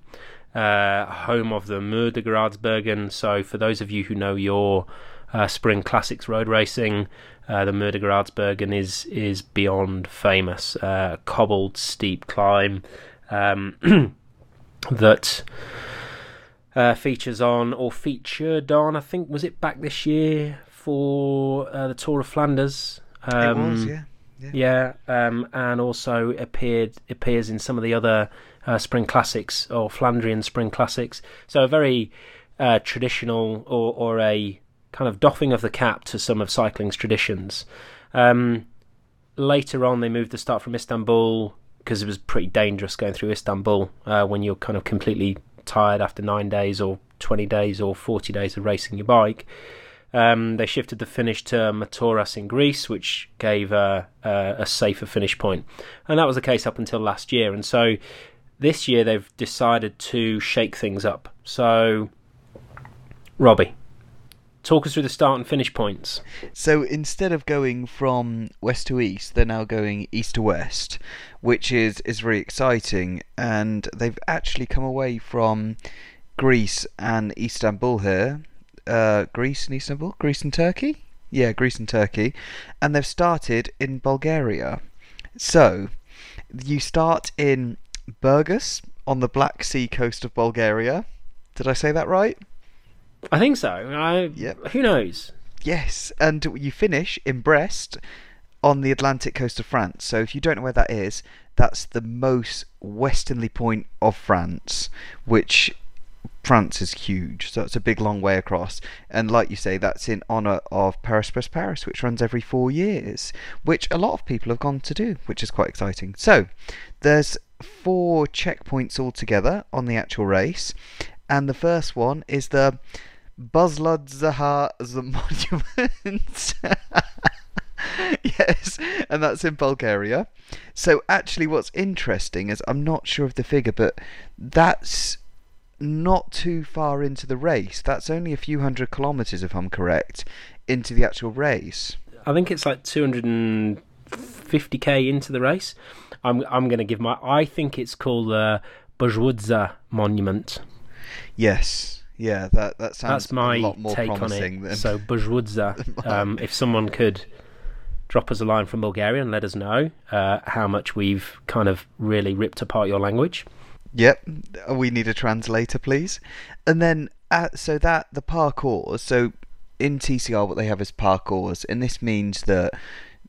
uh, home of the Muur de Geraardsbergen. So, for those of you who know your uh, spring classics road racing, uh, the Muur de Geraardsbergen is is beyond famous. Uh, cobbled, steep climb um, that. Uh, features on or featured on I think was it back this year for uh, the Tour of Flanders. Um, it was, um, yeah. Yeah, yeah um, and also appeared appears in some of the other uh, spring classics or Flandrian spring classics. So a very uh, traditional or, or a kind of doffing of the cap to some of cycling's traditions. Um, later on, they moved the start from Istanbul because it was pretty dangerous going through Istanbul uh, when you're kind of completely tired after nine days or 20 days or 40 days of racing your bike. Um, they shifted the finish to Meteora in Greece, which gave a, a, a, safer finish point, and that was the case up until last year. And so this year they've decided to shake things up. So, Robbie, talk us through the start and finish points. So instead of going from west to east, they're now going east to west, which is is very exciting. And they've actually come away from Greece and Istanbul here uh, Greece and Istanbul, Greece and Turkey. Yeah, Greece and Turkey, and they've started in Bulgaria. So you start in Burgas on the Black Sea coast of Bulgaria. Did I say that right? I think so. I, yep. Who knows? Yes, and you finish in Brest on the Atlantic coast of France. So if you don't know where that is, that's the most westernly point of France, which France is huge, so it's a big long way across. And like you say, that's in honour of Paris Brest Paris, which runs every four years, which a lot of people have gone to do, which is quite exciting. So there's four checkpoints altogether on the actual race, and the first one is the Buzladzahar Monument. yes, and that's in Bulgaria. So actually, what's interesting is I'm not sure of the figure, but that's not too far into the race. That's only a few hundred kilometres, if I'm correct, into the actual race. I think it's like 250k into the race. I'm I'm going to give my. I think it's called the Buzwudza Monument. Yes, yeah, that that sounds That's my a lot more take promising on it. Than... So Buzwudza. um, if someone could drop us a line from Bulgaria and let us know uh, how much we've kind of really ripped apart your language. Yep, we need a translator, please. And then, uh, so that the parcours. So in TCR, what they have is parcours, and this means that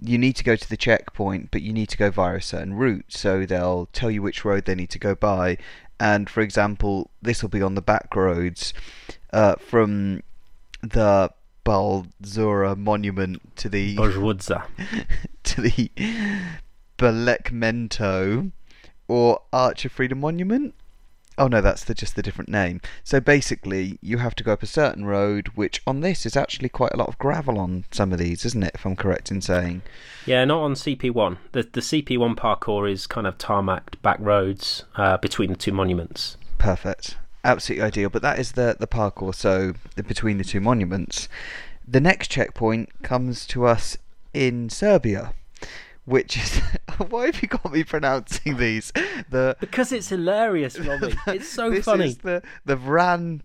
you need to go to the checkpoint, but you need to go via a certain route. So they'll tell you which road they need to go by. And for example, this will be on the back roads uh, from the Balzura monument to the Bozwudza. to the Belekmento or Arch of Freedom Monument. Oh no, that's the, just the different name. So basically, you have to go up a certain road, which on this is actually quite a lot of gravel on some of these, isn't it? If I'm correct in saying. Yeah, not on CP1. The the CP1 parkour is kind of tarmacked back roads uh, between the two monuments. Perfect, absolutely ideal. But that is the the parkour. So between the two monuments, the next checkpoint comes to us in Serbia which is why have you got me pronouncing these? The because it's hilarious, Robbie. It's so this funny. is the the Vran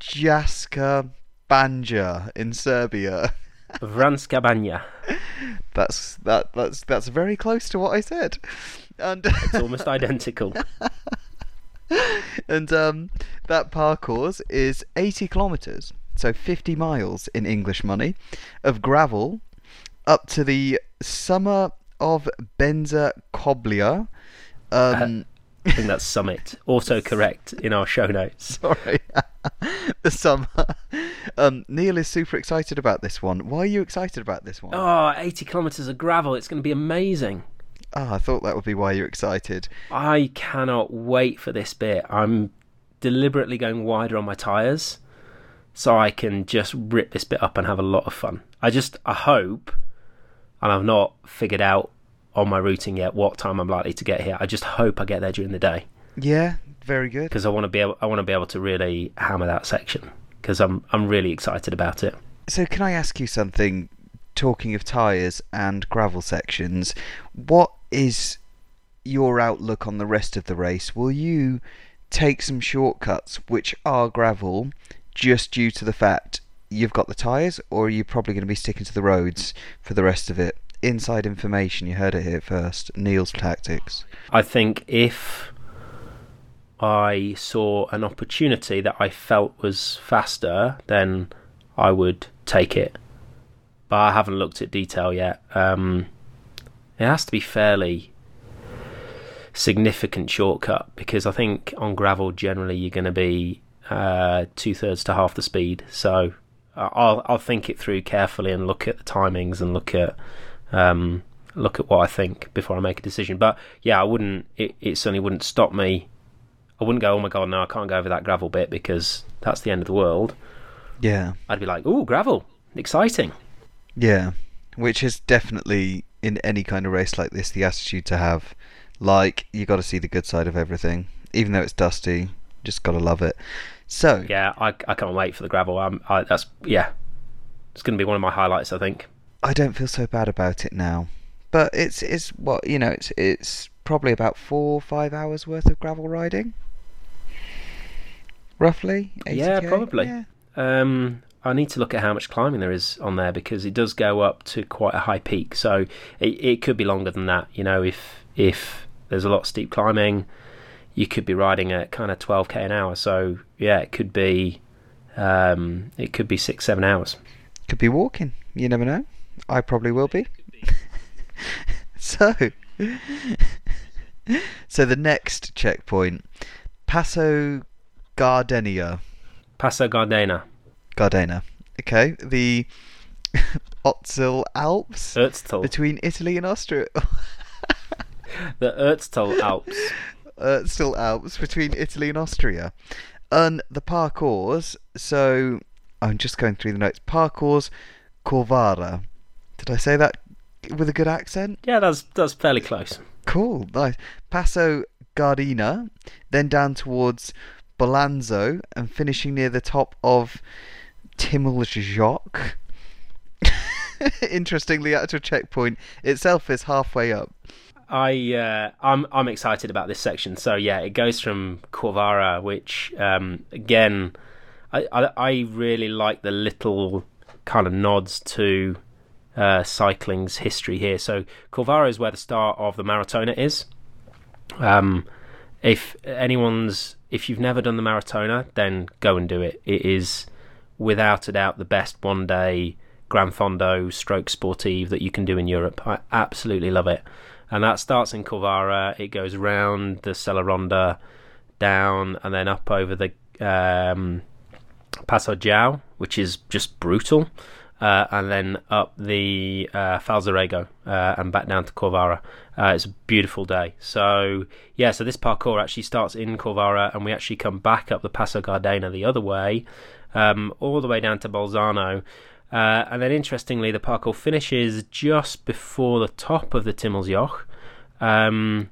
Jaska Banja in Serbia. Vranska Banja. That's that that's that's very close to what I said. And It's almost identical. and um, that parcours is 80 kilometers, so 50 miles in English money, of gravel up to the summer of Benza Coblia. Um, I think that's Summit. Also correct in our show notes. sorry, the summer. Um, Neil is super excited about this one. Why are you excited about this one? Oh, 80 kilometres of gravel. It's going to be amazing. Ah, I thought that would be why you're excited. I cannot wait for this bit. I'm deliberately going wider on my tyres so I can just rip this bit up and have a lot of fun. I just, I hope, and I've not figured out on my routing yet what time I'm likely to get here. I just hope I get there during the day Yeah, very good. because I want to be able, I want to be able to really hammer that section because I'm, I'm really excited about it. So, can I ask you something? Talking of tyres and gravel sections, what is your outlook on the rest of the race? Will you take some shortcuts which are gravel just due to the fact you've got the tyres, or are you probably going to be sticking to the roads for the rest of it? Inside information, you heard it here first. Neil's tactics. I think if I saw an opportunity that I felt was faster, then I would take it. But I haven't looked at detail yet. Um, it has to be fairly significant shortcut because I think on gravel generally you're going to be uh, two thirds to half the speed. So I'll I'll think it through carefully and look at the timings and look at um, look at what I think before I make a decision. But yeah, I wouldn't. It, it certainly wouldn't stop me. I wouldn't go, oh my god, no, I can't go over that gravel bit because that's the end of the world. Yeah, I'd be like, oh, gravel, exciting. yeah. Which is definitely in any kind of race like this the attitude to have. Like you got to see the good side of everything, even though it's dusty. Just got to love it. So Yeah, I, I can't wait for the gravel. I'm, I, that's yeah, it's going to be one of my highlights. I think. I don't feel so bad about it now. But it's it's what you know. It's it's probably about four or five hours worth of gravel riding, roughly. Yeah, 80K? probably. Yeah. Um, I need to look at how much climbing there is on there because it does go up to quite a high peak. So it, it could be longer than that. You know, if if there's a lot of steep climbing, you could be riding at kind of 12k an hour. So yeah, it could be um, it could be six seven hours. Could be walking. You never know. I probably will be. so, so the next checkpoint, Passo Gardenia. Passo Gardena, Gardena. Okay, the Otzil Alps Erztal, between Italy and Austria. the Erztal Alps. Uh, still Alps between Italy and Austria. And the parcours, so I'm just going through the notes. Parcours Corvara. Did I say that with a good accent? Yeah, that's that's fairly close. Cool, nice. Passo Gardena, then down towards Bolanzo and finishing near the top of Timiljock. Interestingly, the actual checkpoint itself is halfway up. I uh, I'm I'm excited about this section. So yeah, it goes from Corvara, which um, again, I, I I really like the little kind of nods to uh, cycling's history here. So Corvara is where the start of the Maratona is. Um, if anyone's if you've never done the Maratona, then go and do it. It is without a doubt the best one day Gran Fondo stroke sportive that you can do in Europe. I absolutely love it. And that starts in Corvara, it goes round the Sella Ronda, down and then up over the um, Passo Giao, which is just brutal. uh, and then up the uh, Falzarego uh, and back down to Corvara. Uh, it's a beautiful day. So yeah, so this parkour actually starts in Corvara, and we actually come back up the Passo Gardena the other way, um, all the way down to Bolzano. Uh, and then, interestingly, the parkour finishes just before the top of the Timmelsjoch. Um,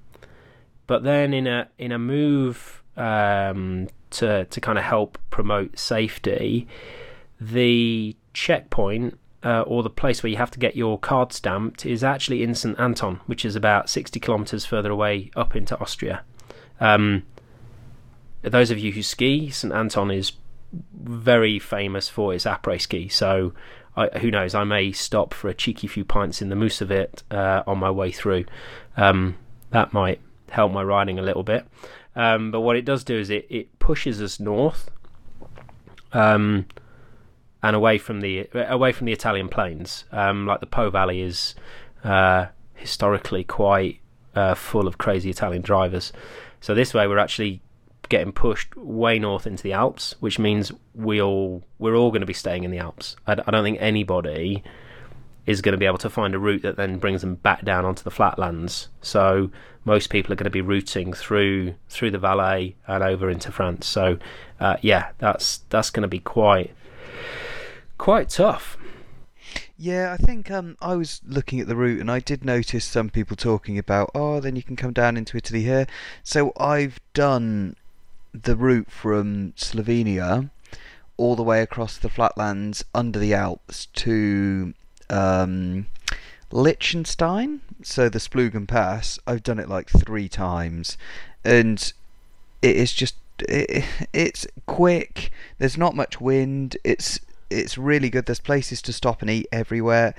but then, in a in a move um, to to kind of help promote safety, the checkpoint uh, or the place where you have to get your card stamped is actually in St Anton, which is about 60 kilometres further away up into Austria. Um, those of you who ski, St Anton is very famous for its après ski. So I, who knows? I may stop for a cheeky few pints in the Mooserwirt uh, on my way through. Um, that might help my riding a little bit. Um, but what it does do is it, it pushes us north um, and away from the away from the Italian plains. Um, like the Po Valley is uh, historically quite uh, full of crazy Italian drivers. So this way, we're actually getting pushed way north into the Alps, which means we all we're all going to be staying in the Alps. I, I don't think anybody is going to be able to find a route that then brings them back down onto the flatlands. So most people are going to be routing through through the Valais and over into France. So uh, yeah, that's that's going to be quite quite tough. Yeah, I think um, I was looking at the route and I did notice some people talking about, oh, then you can come down into Italy here. So I've done the route from Slovenia all the way across the flatlands under the Alps to um, Liechtenstein, so the Splugen Pass. I've done it like three times, and it is just it, it's quick. There's not much wind. It's it's really good. There's places to stop and eat everywhere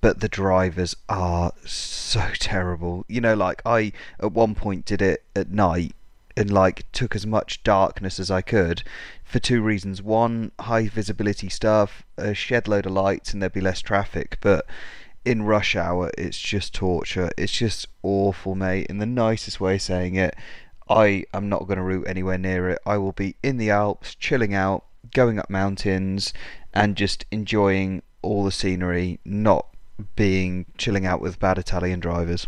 but the drivers are so terrible. You know, like I at one point did it at night and like took as much darkness as I could for two reasons. One, high visibility stuff, a shed load of lights, and there'd be less traffic. But in rush hour, it's just torture. It's just awful, mate. In the nicest way of saying it, I am not going to route anywhere near it. I will be in the Alps, chilling out, going up mountains, and just enjoying all the scenery, not being chilling out with bad Italian drivers.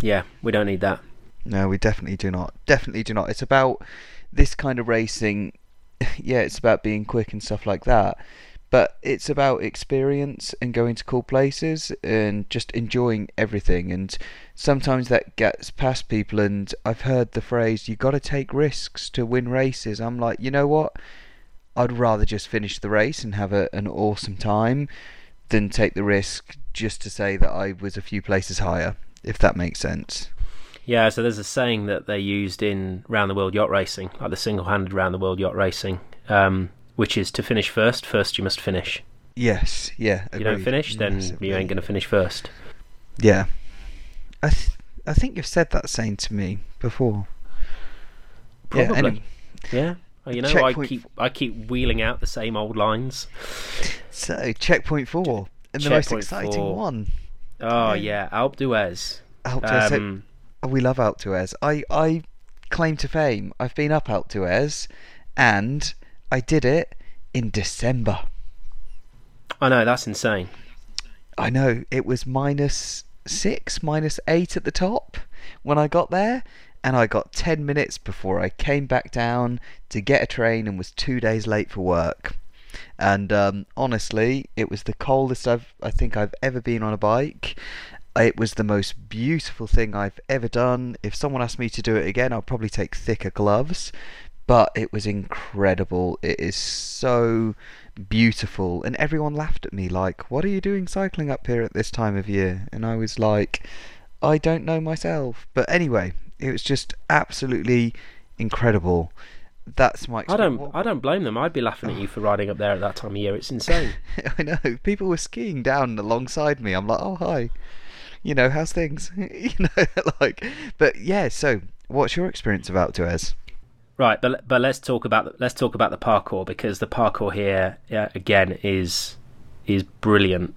Yeah, we don't need that. No, we definitely do not. Definitely do not. It's about this kind of racing. Yeah, it's about being quick and stuff like that. But it's about experience and going to cool places and just enjoying everything. And sometimes that gets past people. And I've heard the phrase, you got to take risks to win races. I'm like, you know what? I'd rather just finish the race and have a, an awesome time than take the risk just to say that I was a few places higher, if that makes sense. Yeah, so there's a saying that they used in round the world yacht racing, like the single-handed round the world yacht racing, um, which is to finish first. First, you must finish. Yes, yeah. If you don't finish, then Massively. you ain't going to finish first. Yeah, I th- I think you've said that saying to me before. Probably. Yeah. Anyway. yeah. Well, you know, checkpoint I keep I keep wheeling out the same old lines. So checkpoint four and the most exciting four. one. Oh yeah, Alpe d'Huez. Alpe d'Huez. Um, we love d'Huez. I, I claim to fame. I've been up d'Huez, and I did it in December. I know that's insane. I know it was minus six, minus eight at the top when I got there, and I got ten minutes before I came back down to get a train and was two days late for work. And um, honestly, it was the coldest I've I think I've ever been on a bike, it was the most beautiful thing I've ever done. If someone asked me to do it again, I'll probably take thicker gloves. But it was incredible. It is so beautiful. And everyone laughed at me, like, What are you doing cycling up here at this time of year? And I was like, I don't know myself. But anyway, it was just absolutely incredible. That's my. Experience. I don't. I don't blame them. I'd be laughing at you for riding up there at that time of year. It's insane. I know. People were skiing down alongside me. I'm like, oh hi you know, how's things? you know, like, but yeah. So, what's your experience about Tuez? Right, but but let's talk about let's talk about the parkour because the parkour here uh, again is is brilliant.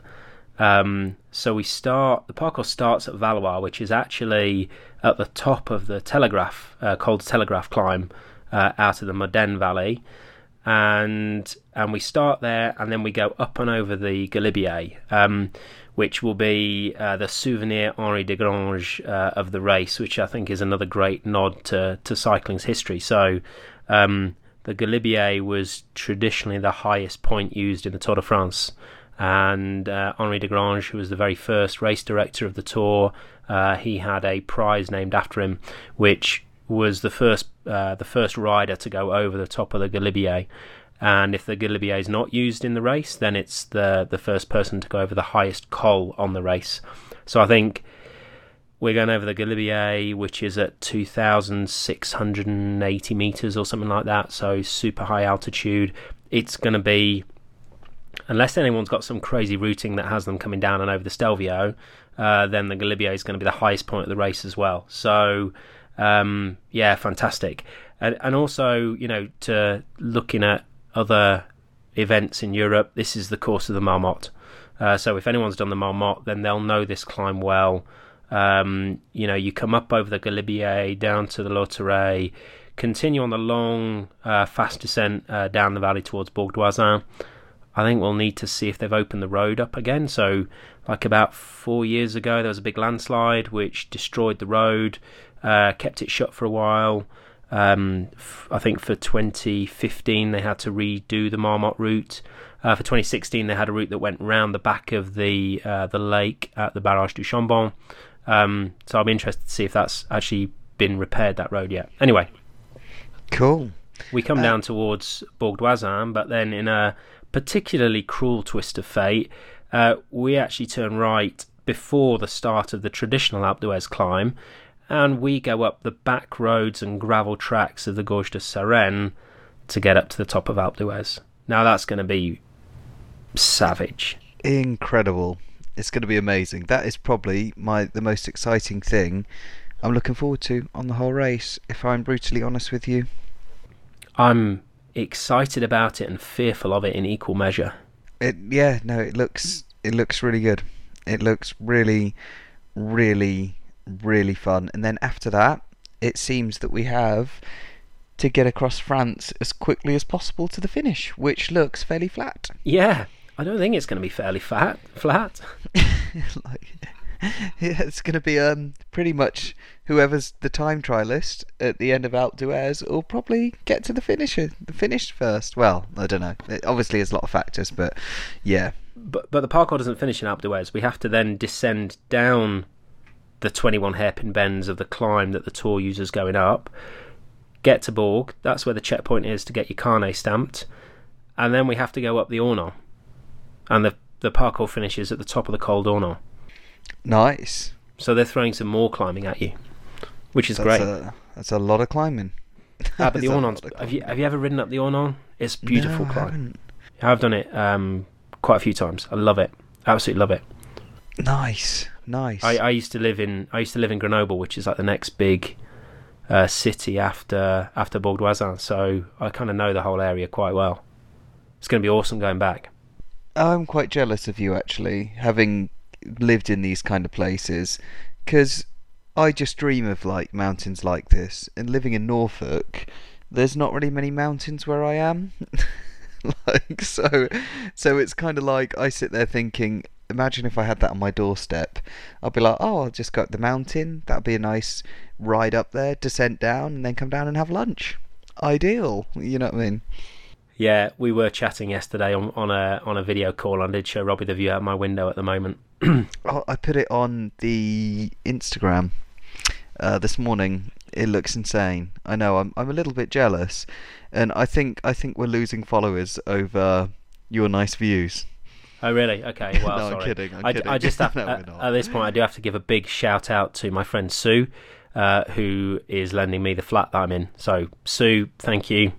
Um, so we start the parkour starts at Valloire, which is actually at the top of the Telegraph, uh, called Telegraph climb, uh, out of the Maurienne Valley. and and we start there, and then we go up and over the Galibier, um, which will be uh, the souvenir Henri Desgrange uh, of the race, which I think is another great nod to to cycling's history. So. Um, the Galibier was traditionally the highest point used in the Tour de France. And uh, Henri Desgrange, who was the very first race director of the Tour, uh, he had a prize named after him, which was the first uh, the first rider to go over the top of the Galibier. And if the Galibier is not used in the race, then it's the the first person to go over the highest col on the race. So I think we're going over the Galibier, which is at 2,680 meters or something like that. So super high altitude. It's going to be, unless anyone's got some crazy routing that has them coming down and over the Stelvio, uh, then the Galibier is going to be the highest point of the race as well. So um, yeah, fantastic. And, and also, you know, to looking at other events in Europe, this is the course of the Marmotte. Uh, so if anyone's done the Marmotte, then they'll know this climb well. Um, you know, you come up over the Galibier down to the Lautaret, continue on the long, uh, fast descent uh, down the valley towards Bourg d'Oisans. I think we'll need to see if they've opened the road up again. So, like about four years ago, there was a big landslide which destroyed the road, uh, kept it shut for a while. Um, f- I think for 2015 they had to redo the Marmotte route. Uh, for 2016 they had a route that went round the back of the uh, the lake at the Barrage du Chambon. Um, so I'll be interested to see if that's actually been repaired that road yet. Anyway, cool. We come uh, down towards Bourg d'Oisans, but then in a particularly cruel twist of fate, uh, we actually turn right before the start of the traditional Alpe d'Huez climb, and we go up the back roads and gravel tracks of the Gorge de Sarenne to get up to the top of Alpe d'Huez. Now that's going to be savage. Incredible. It's going to be amazing. That is probably my the most exciting thing I'm looking forward to on the whole race, if I'm brutally honest with you. I'm excited about it and fearful of it in equal measure. It yeah, no, it looks it looks really good. It looks really really really fun. And then after that, it seems that we have to get across France as quickly as possible to the finish, which looks fairly flat. Yeah, I don't think it's going to be fairly flat. Flat. like, yeah, it's going to be um pretty much whoever's the time trialist at the end of Alpe d'Huez will probably get to the finish the finish first. Well, I don't know. It obviously, there's a lot of factors, but yeah. But but the parcours doesn't finish in Alpe d'Huez. We have to then descend down the 21 hairpin bends of the climb that the tour uses going up. Get to Bourg, That's where the checkpoint is to get your carnet stamped, and then we have to go up the Ornon, and the the parcours finishes at the top of the Col d'Ornon. Nice. So they're throwing some more climbing at you, which is that's great. A, that's a lot of climbing. Ah, but the Ornon's. Have you have you ever ridden up the Ornon? It's beautiful no, I climb. haven't. I've done it um, quite a few times. I love it. Absolutely love it. Nice, nice. I, I used to live in I used to live in Grenoble, which is like the next big uh, city after after Bourg d'Oisans. So I kind of know the whole area quite well. It's going to be awesome going back. I'm quite jealous of you actually, having lived in these kind of places, because I just dream of like mountains like this. And living in Norfolk, there's not really many mountains where I am. like so, so it's kind of like I sit there thinking, imagine if I had that on my doorstep. I'd be like, oh, I'll just go up the mountain. That'd be a nice ride up there, descent down, and then come down and have lunch. Ideal, you know what I mean? Yeah, we were chatting yesterday on, on a on a video call. I did show Robbie the view out my window at the moment. oh, I put it on the Instagram uh, this morning. It looks insane. I know. I'm I'm a little bit jealous, and I think I think we're losing followers over your nice views. Oh really? Okay. Well, no, sorry. I'm kidding. I'm I, kidding. I just have, no, at, at this point I do have to give a big shout out to my friend Sue, uh, who is lending me the flat that I'm in. So Sue, thank you.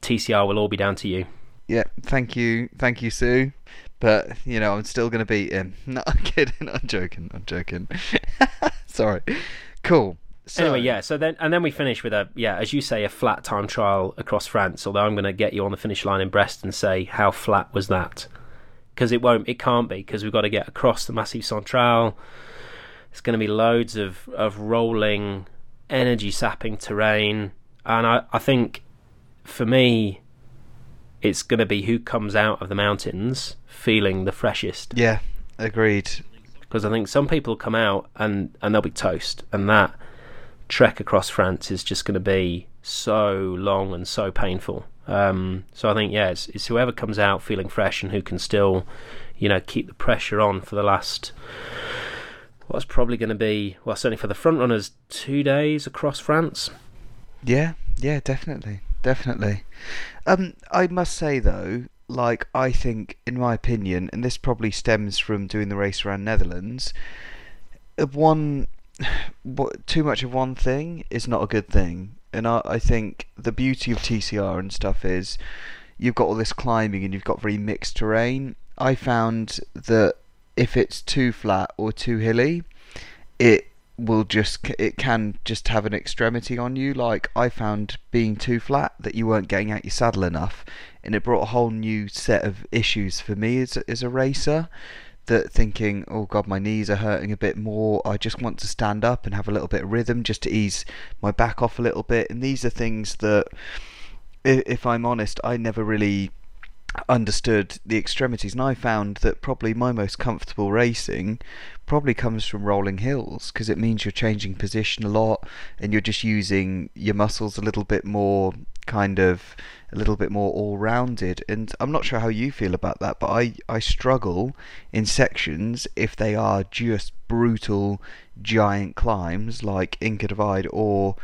TCR will all be down to you. Yeah, thank you, thank you, Sue. But you know, I'm still gonna beat him. No, I'm kidding. I'm joking. I'm joking. Sorry. Cool. So, anyway, yeah. So then, and then we finish with a yeah, as you say, a flat time trial across France. Although I'm going to get you on the finish line in Brest and say how flat was that? Because it won't, it can't be, because we've got to get across the Massif Central. It's going to be loads of of rolling, energy sapping terrain, and I I think for me, it's going to be who comes out of the mountains feeling the freshest. Yeah, agreed. Because I think some people come out and and they'll be toast, and that trek across France is just going to be so long and so painful. Um, so I think yeah, it's, it's whoever comes out feeling fresh and who can still, you know, keep the pressure on for the last what's probably going to be well certainly for the front runners two days across France. Yeah, yeah, definitely, definitely. Um, I must say though, like I think, in my opinion, and this probably stems from doing the race around Netherlands, one, too much of one thing is not a good thing, and I, I think the beauty of TCR and stuff is you've got all this climbing and you've got very mixed terrain. I found that if it's too flat or too hilly, it will just it can just have an extremity on you like i found being too flat that you weren't getting out your saddle enough and it brought a whole new set of issues for me as, as a racer that thinking oh god my knees are hurting a bit more. I just want to stand up and have a little bit of rhythm just to ease my back off a little bit. And these are things that if i'm honest i never really understood the extremities. And I found that probably my most comfortable racing probably comes from rolling hills because it means you're changing position a lot and you're just using your muscles a little bit more kind of a little bit more all rounded and I'm not sure how you feel about that but I, I struggle in sections if they are just brutal giant climbs like Inca Divide or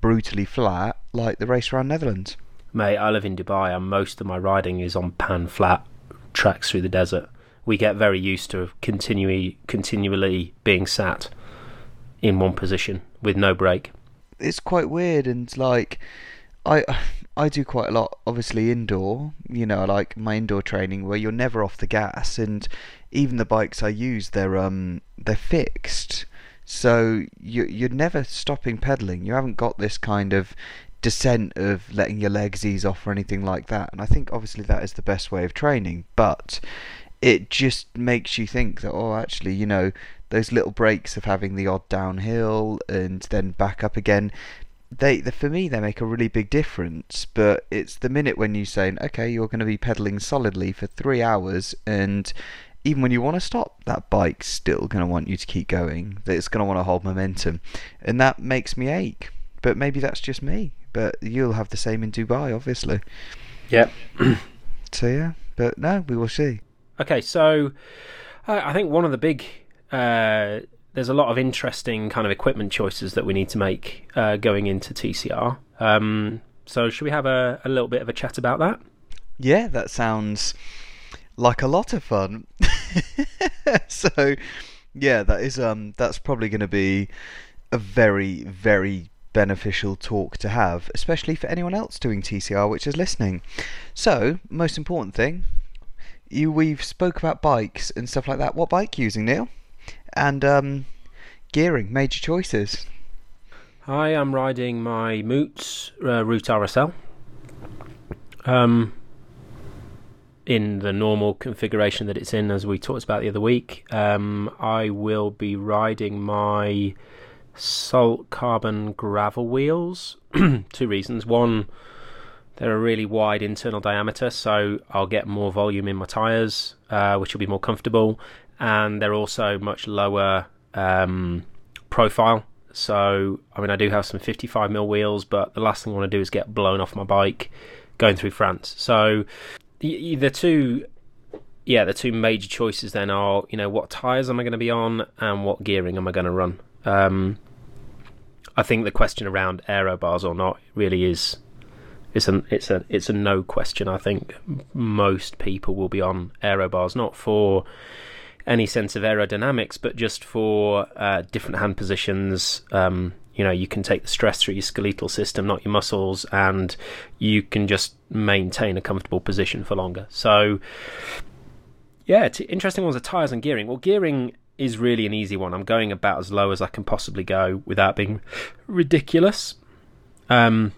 brutally flat like the race around Netherlands. Mate, I live in Dubai and most of my riding is on pan flat tracks through the desert. We get very used to continually continually being sat in one position with no break. It's quite weird and like I I do quite a lot obviously indoor, you know, like my indoor training where you're never off the gas and even the bikes I use they're um they're fixed. So you you're never stopping pedaling. You haven't got this kind of descent of letting your legs ease off or anything like that. And I think obviously that is the best way of training, but it just makes you think that oh actually you know those little breaks of having the odd downhill and then back up again they, they for me they make a really big difference but it's the minute when you say okay you're going to be pedaling solidly for 3 hours and even when you want to stop that bike's still going to want you to keep going that it's going to want to hold momentum and that makes me ache but maybe that's just me but you'll have the same in Dubai, obviously. Yep. so yeah, but no, we will see. Okay, so uh, I think one of the big uh, there's a lot of interesting kind of equipment choices that we need to make uh, going into TCR. Um, so should we have a, a little bit of a chat about that? Yeah, that sounds like a lot of fun. so yeah, that is um that's probably going to be a very very beneficial talk to have, especially for anyone else doing TCR which is listening. So, most important thing, you we've spoke about bikes and stuff like that. What bike you using, Neil? And um, gearing, major choices. Hi, I am riding my Moots uh, Route RSL. Um, in the normal configuration that it's in, as we talked about the other week. Um, I will be riding my salt carbon gravel wheels. Two reasons. One, they're a really wide internal diameter, so I'll get more volume in my tyres, uh, which will be more comfortable. And they're also much lower um, profile. So, I mean, I do have some 55mm wheels, but the last thing I want to do is get blown off my bike going through France. So, the two yeah, the two major choices then are, you know, what tyres am I going to be on and what gearing am I going to run? Um, I think the question around aero bars or not really is it's a it's a it's a no question. I think most people will be on aero bars, not for any sense of aerodynamics, but just for uh, different hand positions. Um, you know, you can take the stress through your skeletal system, not your muscles, and you can just maintain a comfortable position for longer. So, yeah, interesting ones are tires and gearing. Well, gearing is really an easy one. I'm going about as low as I can possibly go without being ridiculous. Um,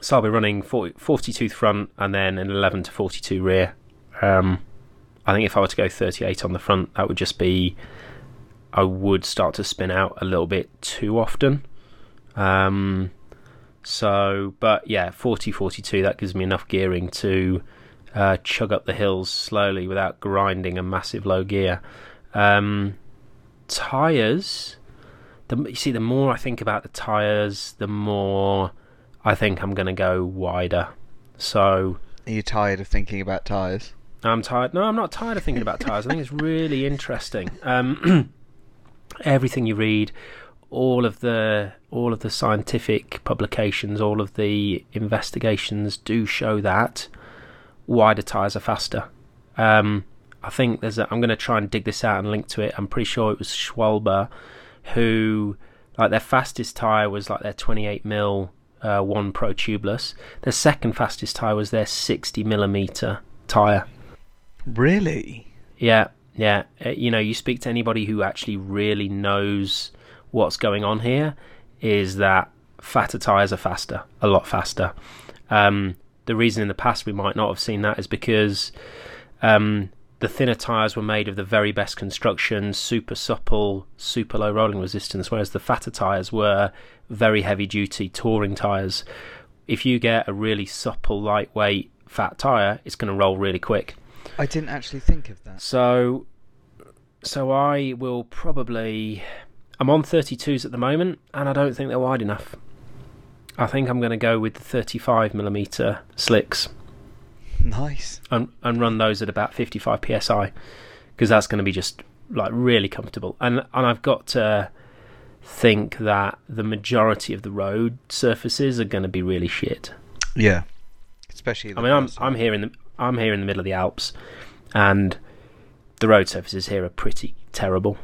so I'll be running 40, 40 tooth front and then an 11 to 42 rear. Um, I think if I were to go 38 on the front, that would just be. I would start to spin out a little bit too often. Um, So, but yeah, 40 42, that gives me enough gearing to uh, chug up the hills slowly without grinding a massive low gear. Um, tires, the, you see, the more I think about the tires, the more I think I'm going to go wider. So, Are you tired of thinking about tyres? I'm tired. No, I'm not tired of thinking about tires. I think it's really interesting. Um, everything you read, all of the all of the scientific publications, all of the investigations do show that wider tires are faster. Um, I think there's. A, I'm going to try and dig this out and link to it. I'm pretty sure it was Schwalbe who, like, their fastest tire was like their 28 mil uh, one pro tubeless. Their second fastest tire was their 60 millimeter tire. Really? Yeah, yeah. Uh, you know, you speak to anybody who actually really knows what's going on here, is that fatter tires are faster, a lot faster. Um, the reason in the past we might not have seen that is because um, the thinner tires were made of the very best construction, super supple, super low rolling resistance, whereas the fatter tires were very heavy duty touring tires. If you get a really supple, lightweight, fat tire, it's going to roll really quick. I didn't actually think of that. So, so I will probably. I'm on 32s at the moment, and I don't think they're wide enough. I think I'm going to go with the 35 millimeter slicks Nice. and and run those at about 55 psi because that's going to be just like really comfortable. And and I've got to think that the majority of the road surfaces are going to be really shit. Yeah. Especially. I mean, I'm I'm here in the I'm here in the middle of the Alps, and the road surfaces here are pretty terrible.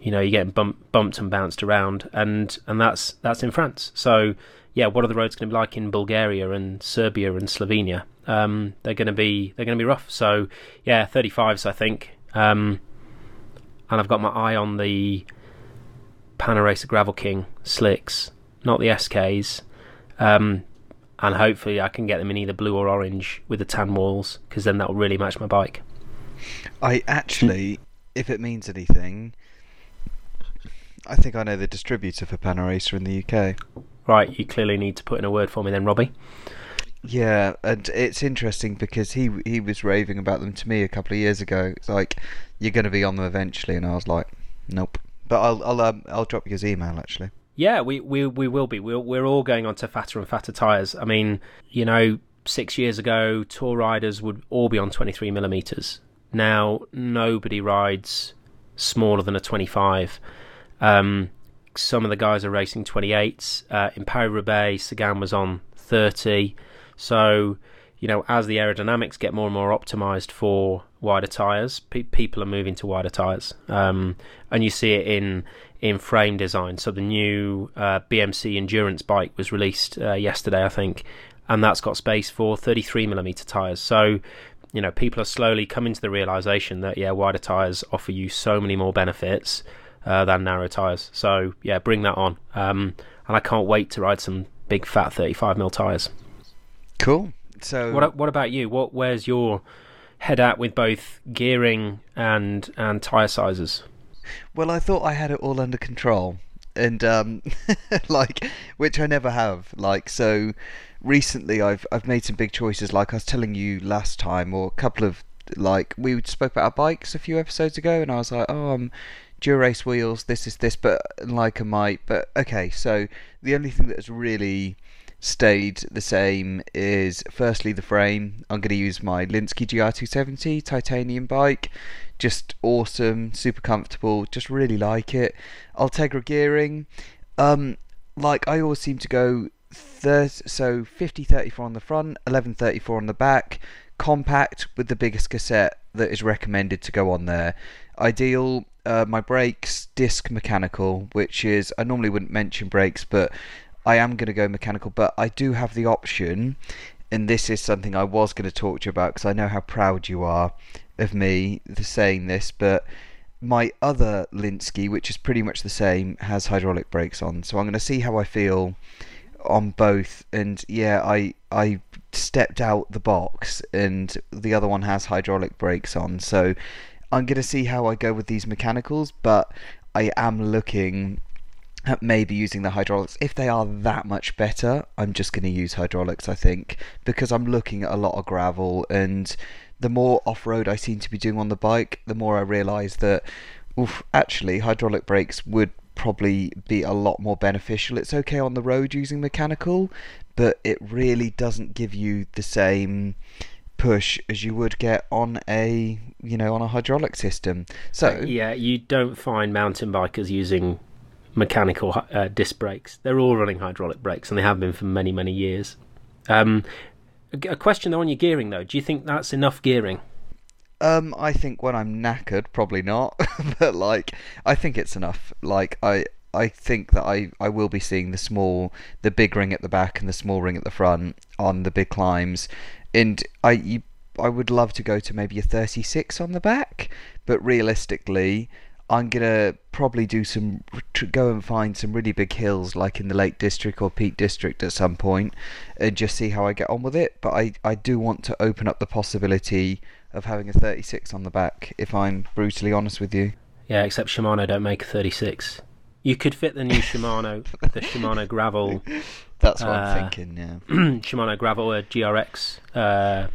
You know, you're getting bump, bumped and bounced around, and and that's that's in France. So yeah, what are the roads going to be like in Bulgaria and Serbia and Slovenia? Um, they're going to be they're going to be rough. So yeah, 35s I think, um, and I've got my eye on the Panaracer Gravel King slicks, not the SKs. Um, and hopefully I can get them in either blue or orange with the tan walls because then that will really match my bike. I actually, if it means anything, I think I know the distributor for Panaracer in the UK. Right, you clearly need to put in a word for me then, Robbie. Yeah, and it's interesting because he he was raving about them to me a couple of years ago. It's like you're going to be on them eventually, and I was like, nope. But I'll I'll um, I'll drop you his email actually. Yeah, we, we, we will be. We're, we're all going on to fatter and fatter tyres. I mean, you know, six years ago, tour riders would all be on 23 millimeters. Now, nobody rides smaller than a 25. Um, some of the guys are racing 28s. Uh, in Paris Roubaix, Sagan was on 30. So, you know, as the aerodynamics get more and more optimized for wider tyres, pe- people are moving to wider tyres. Um, and you see it in in frame design. So the new uh, BMC endurance bike was released uh, yesterday, I think, and that's got space for 33 millimeter tyres. So you know, people are slowly coming to the realization that yeah, wider tyres offer you so many more benefits uh, than narrow tyres. So yeah, bring that on. Um, and I can't wait to ride some big fat 35 mil tyres. Cool. So What what about you? What where's your head at with both gearing and and tyre sizes? Well, I thought I had it all under control, and um, like, which I never have. Like, so recently, I've I've made some big choices. Like I was telling you last time, or a couple of like we spoke about our bikes a few episodes ago, and I was like, oh, I'm Dura-Ace wheels. This is this, but like a might. But okay, so the only thing that has really stayed the same is firstly the frame. I'm going to use my Lynskey GR270 titanium bike. Just awesome, super comfortable, just really like it. Ultegra gearing. Um, like I always seem to go thir- so 50 34 on the front, 11 34 on the back, compact with the biggest cassette that is recommended to go on there. Ideal uh, my brakes disc mechanical, which is I normally wouldn't mention brakes, but I am going to go mechanical, but I do have the option, and this is something I was going to talk to you about because I know how proud you are of me saying this, but my other Lynskey, which is pretty much the same, has hydraulic brakes on. So I'm going to see how I feel on both. And yeah, I I stepped out the box, and the other one has hydraulic brakes on. So I'm going to see how I go with these mechanicals, but I am looking maybe using the hydraulics. If they are that much better, I'm just going to use hydraulics, I think, because I'm looking at a lot of gravel and the more off road I seem to be doing on the bike, the more I realise that oof, actually hydraulic brakes would probably be a lot more beneficial. It's okay on the road using mechanical, but it really doesn't give you the same push as you would get on a you know on a hydraulic system. So yeah, you don't find mountain bikers using mechanical uh, disc brakes. They're all running hydraulic brakes, and they have been for many, many years. Um, a, question though on your gearing, though, do you think that's enough gearing? Um, I think when I'm knackered, probably not. but like, I think it's enough. Like, I I think that I, I will be seeing the small, the big ring at the back and the small ring at the front on the big climbs, and I you, I would love to go to maybe a 36 on the back, but realistically, I'm gonna probably do some go and find some really big hills like in the Lake District or Peak District at some point and just see how I get on with it. But I I do want to open up the possibility of having a 36 on the back if I'm brutally honest with you. Yeah, except Shimano don't make a 36. You could fit the new Shimano, the Shimano Gravel. That's what uh, I'm thinking. Yeah, Shimano Gravel uh, GRX uh,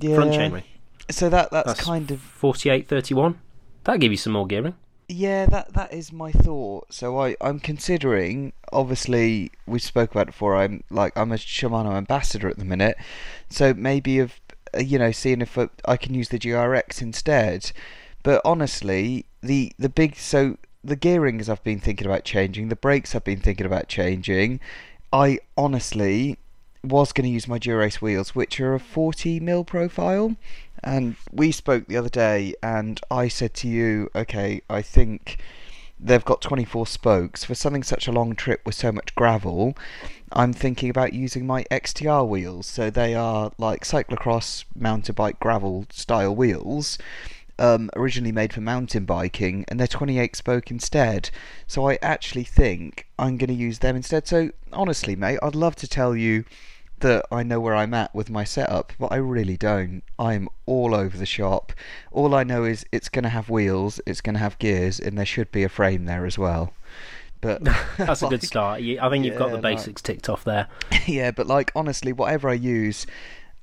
yeah. front chainring. So that that's, that's kind of 48 31. That'll give you some more gearing. Yeah, that that is my thought. So I I'm considering. Obviously, we spoke about it before. I'm like I'm a Shimano ambassador at the minute, so maybe of uh, you know seeing if I can use the GRX instead. But honestly, the the big so the gearings I've been thinking about changing, the brakes I've been thinking about changing. I honestly was going to use my Dura-Ace wheels, which are a 40 mil profile. And we spoke the other day, and I said to you, okay, I think they've got 24 spokes. For something such a long trip with so much gravel, I'm thinking about using my XTR wheels. So they are like cyclocross mountain bike gravel style wheels. Um, originally made for mountain biking, and they're 28 spoke instead. So I actually think I'm going to use them instead. So honestly, mate, I'd love to tell you that I know where I'm at with my setup, but I really don't. I'm all over the shop. All I know is it's going to have wheels, it's going to have gears, and there should be a frame there as well. But that's like, a good start. I think you've got the basics like, ticked off there. Yeah, but like honestly, whatever I use,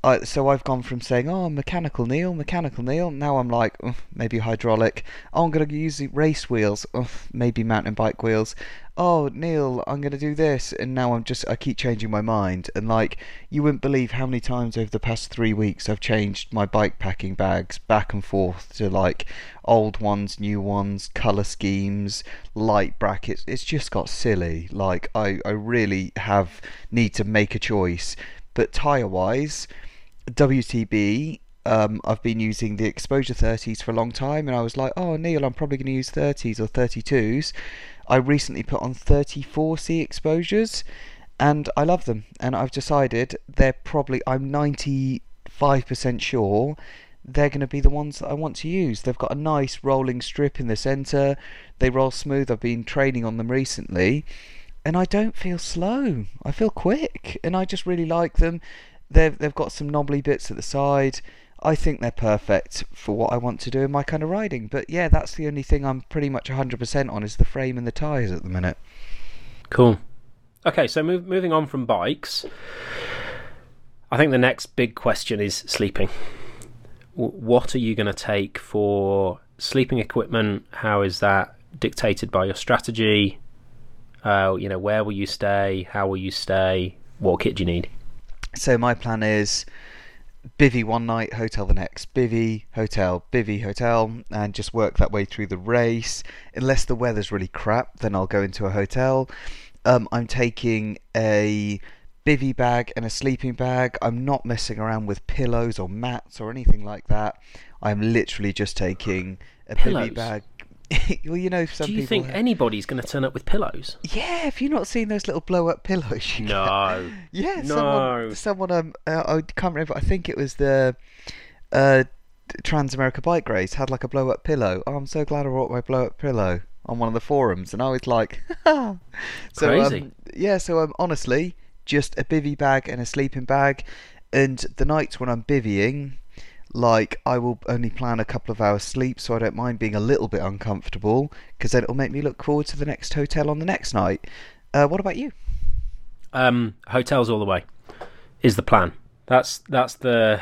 I, so I've gone from saying, "Oh, mechanical Neil, mechanical Neil." Now I'm like, maybe hydraulic. Oh, I'm gonna use race wheels. Maybe mountain bike wheels. Oh, Neil, I'm gonna do this, and now I'm just I keep changing my mind. And like, you wouldn't believe how many times over the past three weeks I've changed my bike packing bags back and forth to like old ones, new ones, color schemes, light brackets. It's just got silly. Like, I I really have need to make a choice. But tire wise WTB, um, I've been using the exposure 30s for a long time, and I was like, oh, Neil, I'm probably going to use 30s or 32s. I recently put on 34C exposures, and I love them. And I've decided they're probably, I'm 95% sure they're going to be the ones that I want to use. They've got a nice rolling strip in the centre, they roll smooth. I've been training on them recently. And I don't feel slow. I feel quick, and I just really like them. They've they've got some knobbly bits at the side. I think they're perfect for what I want to do in my kind of riding. But yeah, that's the only thing I'm pretty much 100% on is the frame and the tyres at the minute. Cool. Okay, so move, moving on from bikes, I think the next big question is sleeping. What are you going to take for sleeping equipment? How is that dictated by your strategy? Uh, you know, where will you stay? How will you stay? What kit do you need? So my plan is bivy one night, hotel the next, bivy, hotel, bivy, hotel, and just work that way through the race. Unless the weather's really crap, then I'll go into a hotel. Um, I'm taking a bivy bag and a sleeping bag. I'm not messing around with pillows or mats or anything like that. I'm literally just taking a pillows. bivy bag, well, you know, some Do you people think anybody's going to turn up with pillows? Yeah, have you not seen those little blow-up pillows? no. yeah, no. Someone, someone um, uh, I can't remember. I think it was the uh, Trans America Bike Race had like a blow-up pillow. Oh, I'm so glad I brought my blow-up pillow on one of the forums, and I was like, so crazy. Um, yeah, so um, honestly, just a bivy bag and a sleeping bag, and the nights when I'm bivvying. Like, I will only plan a couple of hours sleep, so I don't mind being a little bit uncomfortable, because then it'll make me look forward to the next hotel on the next night. Uh, what about you? Um, hotels all the way is the plan. That's that's the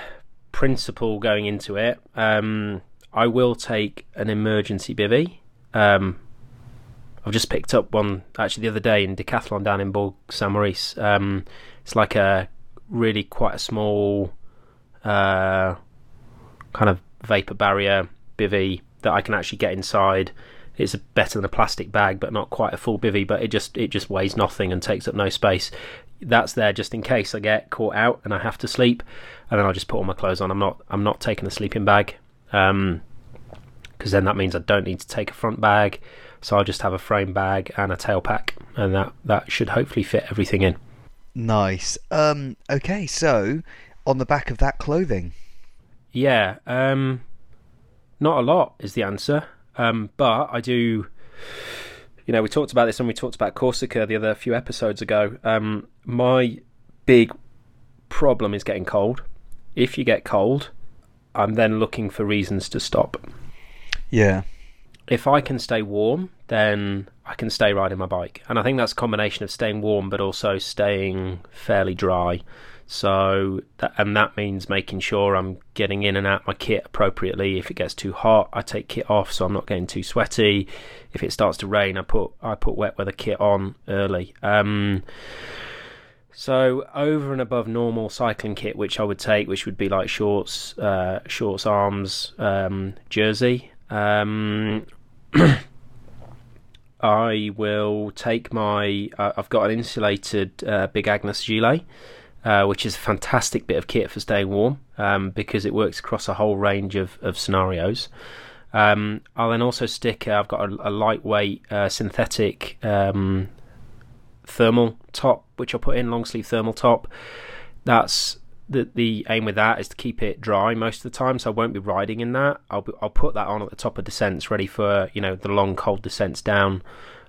principle going into it. Um, I will take an emergency bivy. Um, I've just picked up one actually the other day in Decathlon down in Bourg Saint Maurice. Um, it's like a really quite a small uh, kind of vapor barrier bivy that I can actually get inside. It's better than a plastic bag, but not quite a full bivy. But it just it just weighs nothing and takes up no space. That's there just in case I get caught out and I have to sleep, and then I'll just put all my clothes on. I'm not I'm not taking a sleeping bag, because um, then that means I don't need to take a front bag. So I'll just have a frame bag and a tail pack, and that that should hopefully fit everything in. Nice. Um. Okay. So on the back of that clothing. Yeah. Um. Not a lot is the answer. Um. But I do. You know, we talked about this when we talked about Corsica the other few episodes ago. Um. My big problem is getting cold. If you get cold, I'm then looking for reasons to stop. Yeah. If I can stay warm, then I can stay riding my bike. And I think that's a combination of staying warm but also staying fairly dry. So that, and that means making sure I'm getting in and out my kit appropriately. If it gets too hot, I take kit off so I'm not getting too sweaty. If it starts to rain, I put I put wet weather kit on early. Um, so over and above normal cycling kit, which I would take, which would be like shorts, uh, shorts, arms, um, jersey. Um, I will take my. Uh, I've got an insulated uh, Big Agnes gilet, uh, which is a fantastic bit of kit for staying warm um, because it works across a whole range of, of scenarios. Um, I'll then also stick. Uh, I've got a, a lightweight uh, synthetic um, thermal top, which I'll put in long sleeve thermal top. That's the the aim with that is to keep it dry most of the time, so I won't be riding in that. I'll be, I'll put that on at the top of descents, ready for you know the long cold descents down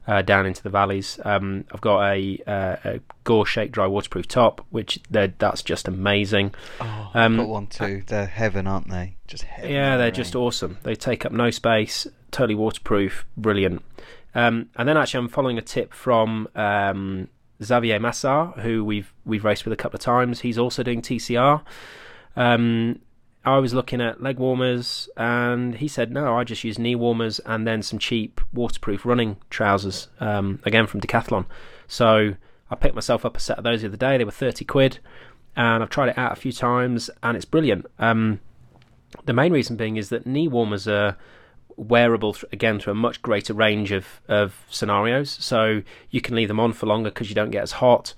uh, down into the valleys. Um, I've got a, uh, a Gore Shakedry waterproof top, which that's just amazing. Oh, I've um, got one too. They're heaven, aren't they? Just heaven. Yeah, they're just awesome. They take up no space, totally waterproof, brilliant. Um, and then actually, I'm following a tip from um, Xavier Massart, who we've we've raced with a couple of times. He's also doing TCR. Um, I was looking at leg warmers, and he said, "No, I just use knee warmers and then some cheap waterproof running trousers, um, again from Decathlon." So I picked myself up a set of those the other day. They were thirty quid, and I've tried it out a few times, and it's brilliant. Um, the main reason being is that knee warmers are wearable again to a much greater range of, of scenarios. So you can leave them on for longer because you don't get as hot.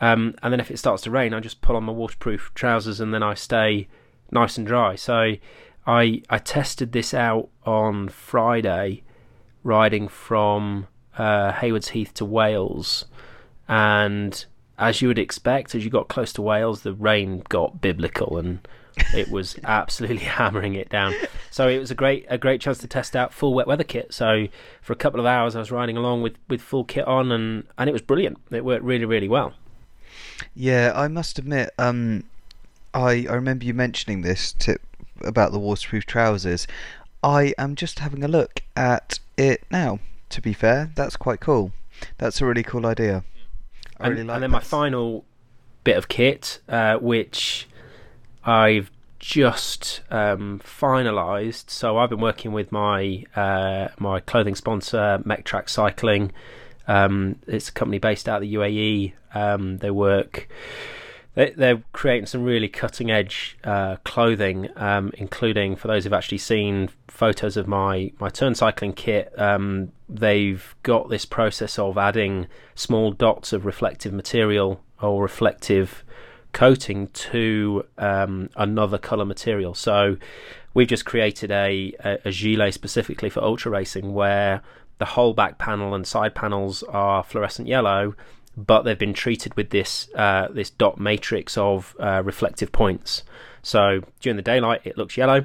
Um, and then if it starts to rain, I just pull on my waterproof trousers and then I stay nice and dry. So I I tested this out on Friday, riding from uh, Haywards Heath to Wales, and as you would expect, as you got close to Wales, the rain got biblical and it was absolutely hammering it down. So it was a great a great chance to test out full wet weather kit. So for a couple of hours, I was riding along with, with full kit on, and, and it was brilliant. It worked really really well. Yeah, I must admit, um, I I remember you mentioning this tip about the waterproof trousers. I am just having a look at it now. To be fair, that's quite cool. That's a really cool idea. I and, really like. And then that. my final bit of kit, uh, which I've just um, finalised. So I've been working with my uh, my clothing sponsor, Mechtrack Cycling. Um, it's a company based out of the UAE. Um, they work. They, they're creating some really cutting edge uh, clothing, um, including for those who've actually seen photos of my my turn cycling kit. Um, they've got this process of adding small dots of reflective material or reflective coating to um, another color material. So we've just created a, a, a gilet specifically for ultra racing where the whole back panel and side panels are fluorescent yellow, but they've been treated with this uh, this dot matrix of uh, reflective points. So during the daylight, it looks yellow,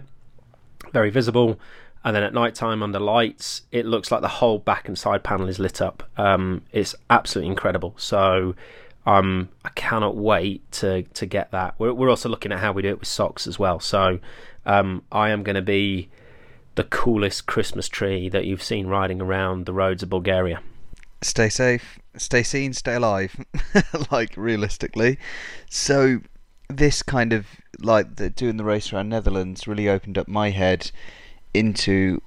very visible, and then at night time under lights, it looks like the whole back and side panel is lit up. Um, it's absolutely incredible. So um, I cannot wait to to get that. We're, we're also looking at how we do it with socks as well. So um, I am going to be the coolest Christmas tree that you've seen riding around the roads of Bulgaria. Stay safe, stay seen, stay alive. like realistically, so this kind of like the, doing the race around Netherlands really opened up my head into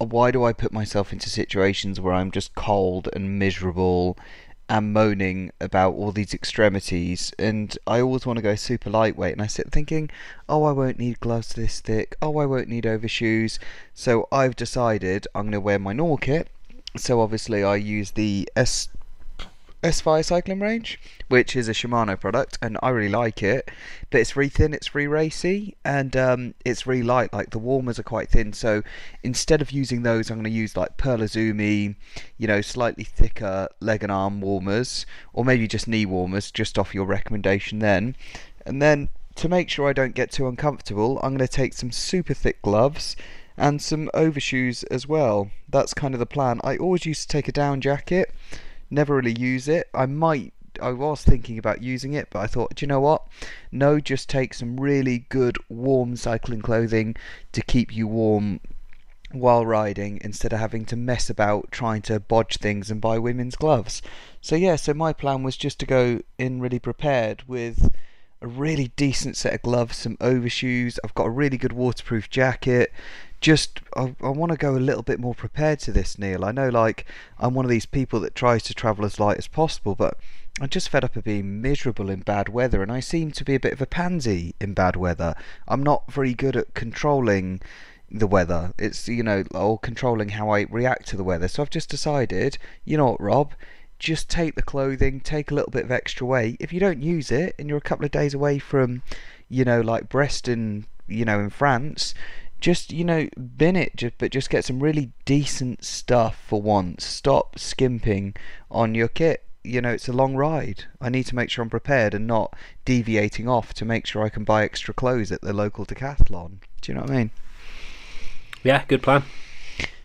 uh, why do I put myself into situations where I'm just cold and miserable and moaning about all these extremities? And I always want to go super lightweight and I sit thinking oh I won't need gloves this thick. Oh I won't need overshoes. So I've decided I'm going to wear my normal kit so obviously I use the S S-Phyre cycling range, which is a Shimano product, and I really like it. But it's really thin, it's really racy, and um, it's really light. Like the warmers are quite thin, so instead of using those, I'm going to use like Pearl Izumi, you know, slightly thicker leg and arm warmers, or maybe just knee warmers, just off your recommendation then. And then to make sure I don't get too uncomfortable, I'm going to take some super thick gloves and some overshoes as well. That's kind of the plan. I always used to take a down jacket never really use it. I might I was thinking about using it, but I thought, do you know what? No, just take some really good warm cycling clothing to keep you warm while riding instead of having to mess about trying to bodge things and buy women's gloves. So yeah, so my plan was just to go in really prepared with a really decent set of gloves, some overshoes. I've got a really good waterproof jacket, just I, I want to go a little bit more prepared to this, Neil. I know, like I'm one of these people that tries to travel as light as possible, but I'm just fed up of being miserable in bad weather, and I seem to be a bit of a pansy in bad weather. I'm not very good at controlling the weather. It's you know, or controlling how I react to the weather. So I've just decided, you know what, Rob. Just take the clothing, take a little bit of extra weight. If you don't use it and you're a couple of days away from, you know, like Brest in, you know, in France, just you know bin it just, but just get some really decent stuff for once. Stop skimping on your kit. You know it's a long ride. I need to make sure i'm prepared and not deviating off to make sure i can buy extra clothes at the local decathlon. Do you know what i mean? Yeah good plan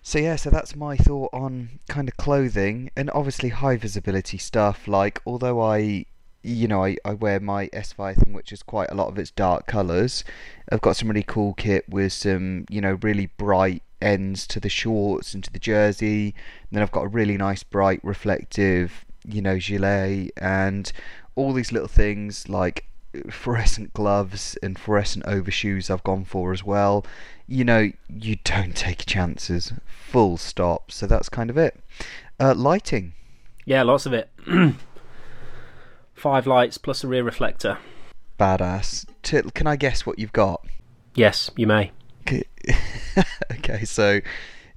so yeah so that's my thought on kind of clothing and obviously high visibility stuff like although i you know, I, I wear my S-Phyre thing, which is quite a lot of its dark colours. I've got some really cool kit with some, you know, really bright ends to the shorts and to the jersey. And then I've got a really nice, bright, reflective, you know, gilet and all these little things like fluorescent gloves and fluorescent overshoes I've gone for as well. You know, you don't take chances. Full stop. So that's kind of it. Uh, lighting. Yeah, lots of it. Five lights plus a rear reflector. Badass. Can I guess what you've got? Yes, you may. okay, so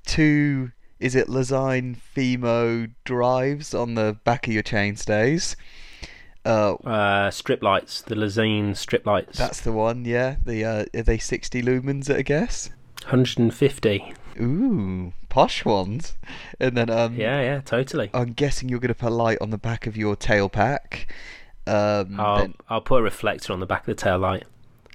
two is it Lezyne Femto drives on the back of your chainstays? Uh, uh, strip lights, the Lezyne strip lights. That's the one, yeah. The uh, are they sixty lumens at a guess? Hundred and fifty. Ooh, posh ones. And then um Yeah, yeah, totally. I'm guessing you're gonna put a light on the back of your tail pack. Um, I'll then... I'll put a reflector on the back of the tail light.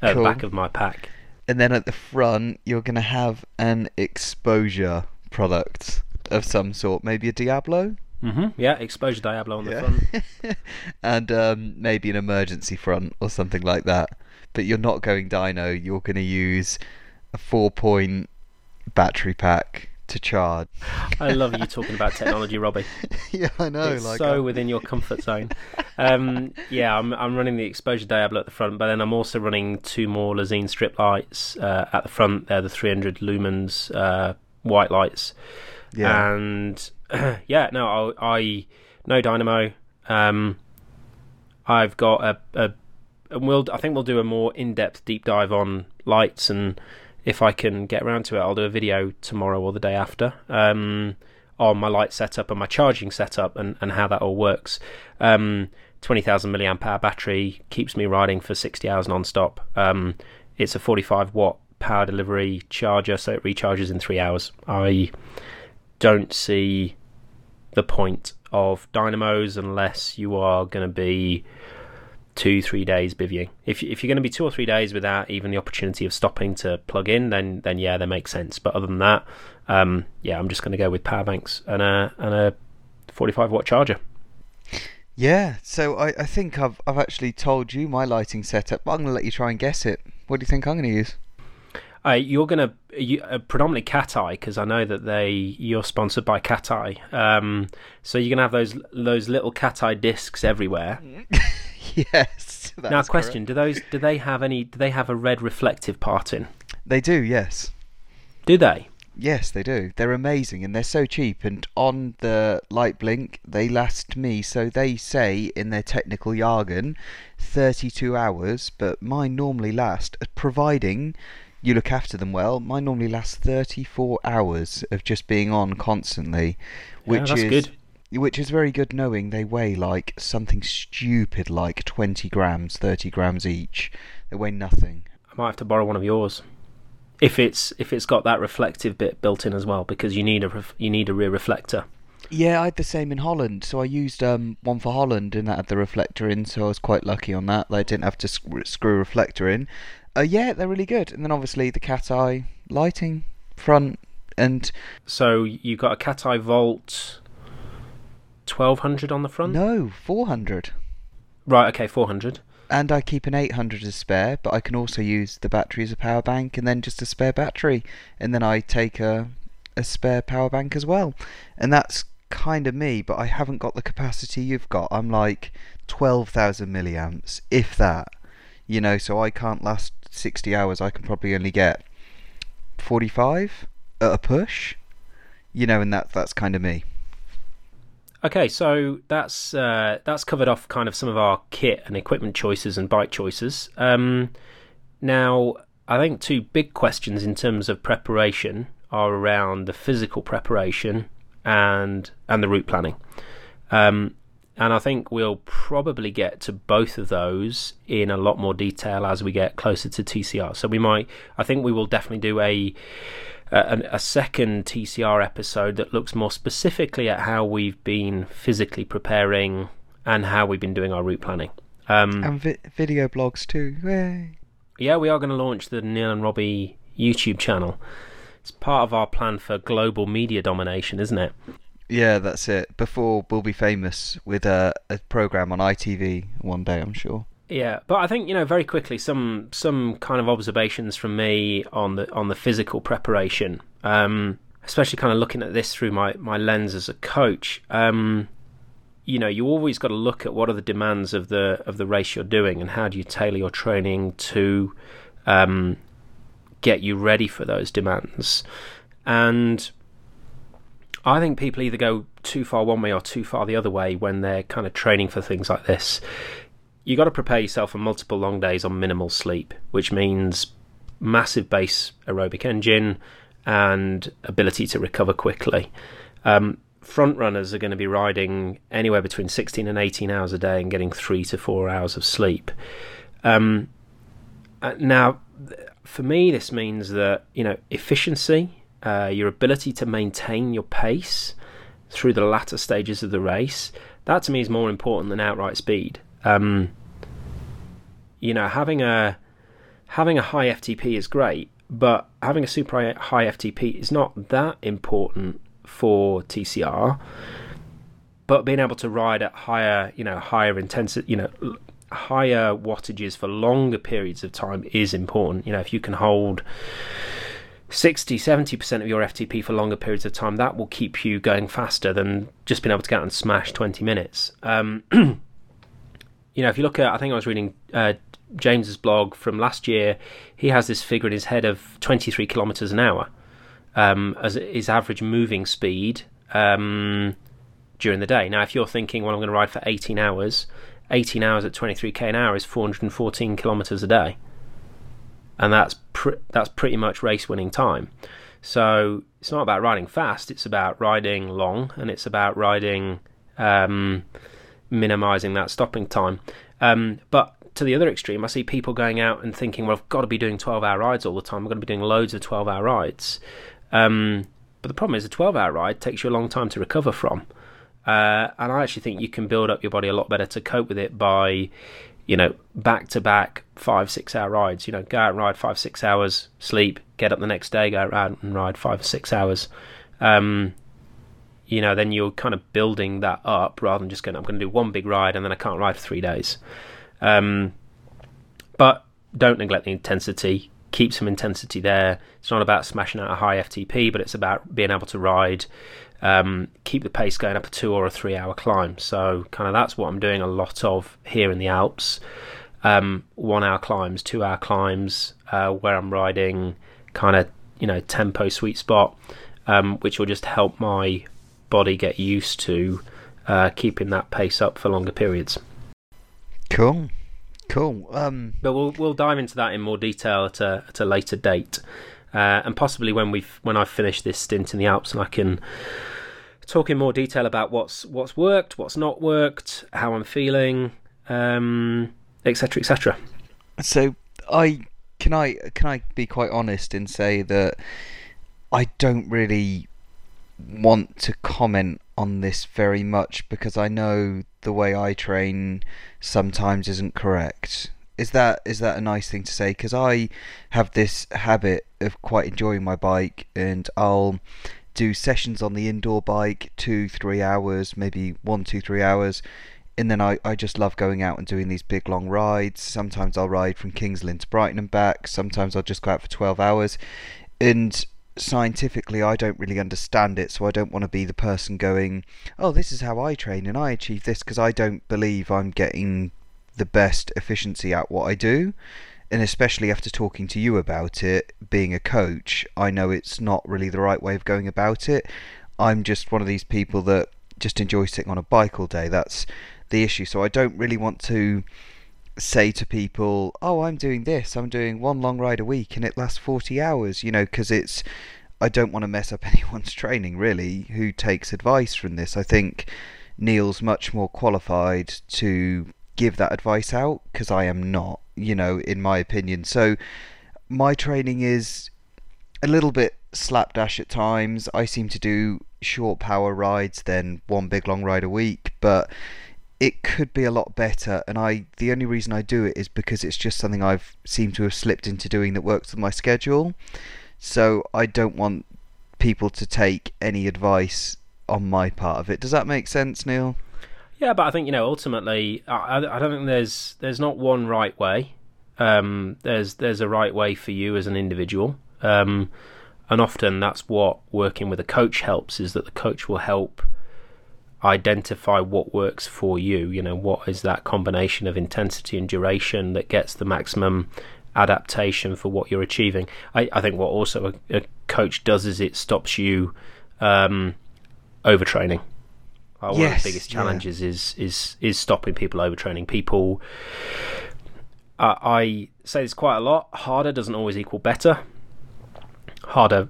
Uh, cool. back of my pack. And then at the front you're gonna have an exposure product of some sort, maybe a Diablo? Mm-hmm. Yeah, exposure Diablo on the yeah. front. and um, maybe an emergency front or something like that. But you're not going Dino. you're going to use a four point battery pack to charge. I love you talking about technology, Robbie. yeah, I know. It's like so I'm... within your comfort zone. Um, yeah, I'm I'm running the exposure Diablo at the front, but then I'm also running two more Lezyne strip lights uh, at the front. They're the 300 lumens uh, white lights. Yeah. And yeah, no, I, I no dynamo. Um, I've got a, a and we'll I think we'll do a more in-depth deep dive on lights and if I can get around to it, I'll do a video tomorrow or the day after um, on my light setup and my charging setup and, and how that all works. Um, 20,000 milliamp hour battery keeps me riding for 60 hours non-stop. Um, it's a 45 watt power delivery charger, so it recharges in three hours. I don't see the point of dynamos unless you are going to be two, three days bivvying. If if you're going to be two or three days without even the opportunity of stopping to plug in, then then yeah, that makes sense. But other than that, um, yeah, I'm just going to go with power banks and a and a 45 watt charger. Yeah, so I, I think I've I've actually told you my lighting setup, but I'm going to let you try and guess it. What do you think I'm going to use? Uh, you're going to you, uh, predominantly CatEye because I know that they you're sponsored by CatEye. Um, so you're going to have those those little CatEye discs everywhere. yes. Now, question: correct. Do those do they have any? Do they have a red reflective part in? They do. Yes. Do they? Yes, they do. They're amazing and they're so cheap. And on the light blink, they last me. So they say in their technical jargon, 32 hours. But mine normally last, providing you look after them well. Mine normally lasts 34 hours of just being on constantly, which yeah, is good. which is very good knowing they weigh like something stupid like 20 grams, 30 grams each. They weigh nothing. I might have to borrow one of yours. If it's if it's got that reflective bit built in as well, because you need a ref, you need a rear reflector. Yeah, I had the same in Holland. So I used um, one for Holland, and that had the reflector in. So I was quite lucky on that. I didn't have to screw a reflector in. Uh, yeah, they're really good. And then obviously the CatEye lighting front and. So you got a CatEye Volt. 1200 on the front? No, 400. Right, okay, 400. And I keep an 800 as spare, but I can also use the battery as a power bank and then just a spare battery. And then I take a, a spare power bank as well. And that's kind of me, but I haven't got the capacity you've got. I'm like 12,000 milliamps, if that. You know, so I can't last 60 hours, I can probably only get 45 at a push. You know, and that that's kind of me. Okay, so that's uh, that's covered off kind of some of our kit and equipment choices and bike choices. Um, now, I think two big questions in terms of preparation are around the physical preparation and and the route planning. Um, and I think we'll probably get to both of those in a lot more detail as we get closer to TCR. So we might, I think we will definitely do a a, a second TCR episode that looks more specifically at how we've been physically preparing and how we've been doing our route planning. Um, and vi- video blogs too. Yay. Yeah, we are going to launch the Neil and Robbie YouTube channel. It's part of our plan for global media domination, isn't it? Yeah, that's it. Before we'll be famous with a, a program on ITV one day, I'm sure. Yeah, but I think you know very quickly some some kind of observations from me on the on the physical preparation, um, especially kind of looking at this through my my lens as a coach. Um, you know, you always got to look at what are the demands of the of the race you're doing, and how do you tailor your training to um, get you ready for those demands. And I think people either go too far one way or too far the other way when they're kind of training for things like this. You got to prepare yourself for multiple long days on minimal sleep, which means massive base aerobic engine and ability to recover quickly. Um, front runners are going to be riding anywhere between 16 and 18 hours a day and getting three to four hours of sleep. Um, uh, now, for me, this means that you know efficiency uh, your ability to maintain your pace through the latter stages of the race, that to me is more important than outright speed. Um, you know, having a having a high FTP is great, but having a super high FTP is not that important for TCR. But being able to ride at higher, you know, higher intensity, you know, higher wattages for longer periods of time is important. You know, if you can hold 60 70% of your FTP for longer periods of time, that will keep you going faster than just being able to get out and smash 20 minutes. Um, you know, if you look at, I think I was reading uh, James's blog from last year, he has this figure in his head of 23 kilometers an hour um, as his average moving speed um, during the day. Now, if you're thinking, well, I'm going to ride for 18 hours, 18 hours at 23k an hour is 414 kilometers a day and that's pr- that's pretty much race winning time. So it's not about riding fast; it's about riding long, and it's about riding um, minimizing that stopping time. Um, but to the other extreme, I see people going out and thinking, "Well, I've got to be doing twelve-hour rides all the time. I'm going to be doing loads of twelve-hour rides." Um, but the problem is, a twelve-hour ride takes you a long time to recover from. Uh, and I actually think you can build up your body a lot better to cope with it by you know, back to back five, six hour rides. You know, go out and ride five, six hours, sleep, get up the next day, go out and ride five six hours. Um, you know, then you're kind of building that up rather than just going, I'm going to do one big ride and then I can't ride for three days. Um, but don't neglect the intensity. keep some intensity there. It's not about smashing out a high FTP, but it's about being able to ride, um, keep the pace going up a two or a three hour climb. So, kind of that's what I'm doing a lot of here in the Alps. Um, one hour climbs, two hour climbs, uh, where I'm riding kind of, you know, tempo sweet spot, um, which will just help my body get used to uh, keeping that pace up for longer periods. Cool. Cool. Um, but we'll we'll dive into that in more detail at a at a later date, uh, and possibly when we've when I finish this stint in the Alps and I can talk in more detail about what's what's worked, what's not worked, how I'm feeling, um, etc. etc. So I can I can I be quite honest and say that I don't really want to comment on this very much because I know the way I train sometimes isn't correct. Is that is that a nice thing to say? Because I have this habit of quite enjoying my bike, and I'll do sessions on the indoor bike, two, three hours, maybe one, two, three hours, and then I, I just love going out and doing these big long rides. Sometimes I'll ride from Kings Lynn to Brighton and back. Sometimes I'll just go out for 12 hours. And scientifically I don't really understand it, so I don't want to be the person going, "Oh, this is how I train and I achieve this" because I don't believe I'm getting the best efficiency at what I do. And especially after talking to you about it, being a coach, I know it's not really the right way of going about it. I'm just one of these people that just enjoy sitting on a bike all day. That's the issue. So I don't really want to say to people, "Oh, I'm doing this. I'm doing one long ride a week, and it lasts 40 hours." You know, because it's I don't want to mess up anyone's training really who takes advice from this. I think Neil's much more qualified to give that advice out because I am not, you know, in my opinion. So my training is a little bit slapdash at times. I seem to do short power rides, then one big long ride a week, but it could be a lot better and I the only reason I do it is because it's just something I've seemed to have slipped into doing that works with my schedule. So I don't want people to take any advice on my part of it. Does that make sense, Neil? Yeah, but I think you know ultimately, I, I don't think there's there's not one right way. Um, there's there's a right way for you as an individual, um, and often that's what working with a coach helps. Is that the coach will help identify what works for you. You know, what is that combination of intensity and duration that gets the maximum adaptation for what you're achieving. I, I think what also a, a, coach does is it stops you um, overtraining. One yes, of the biggest challenges yeah. is is is stopping people overtraining. People, uh, I say this quite a lot. Harder doesn't always equal better. Harder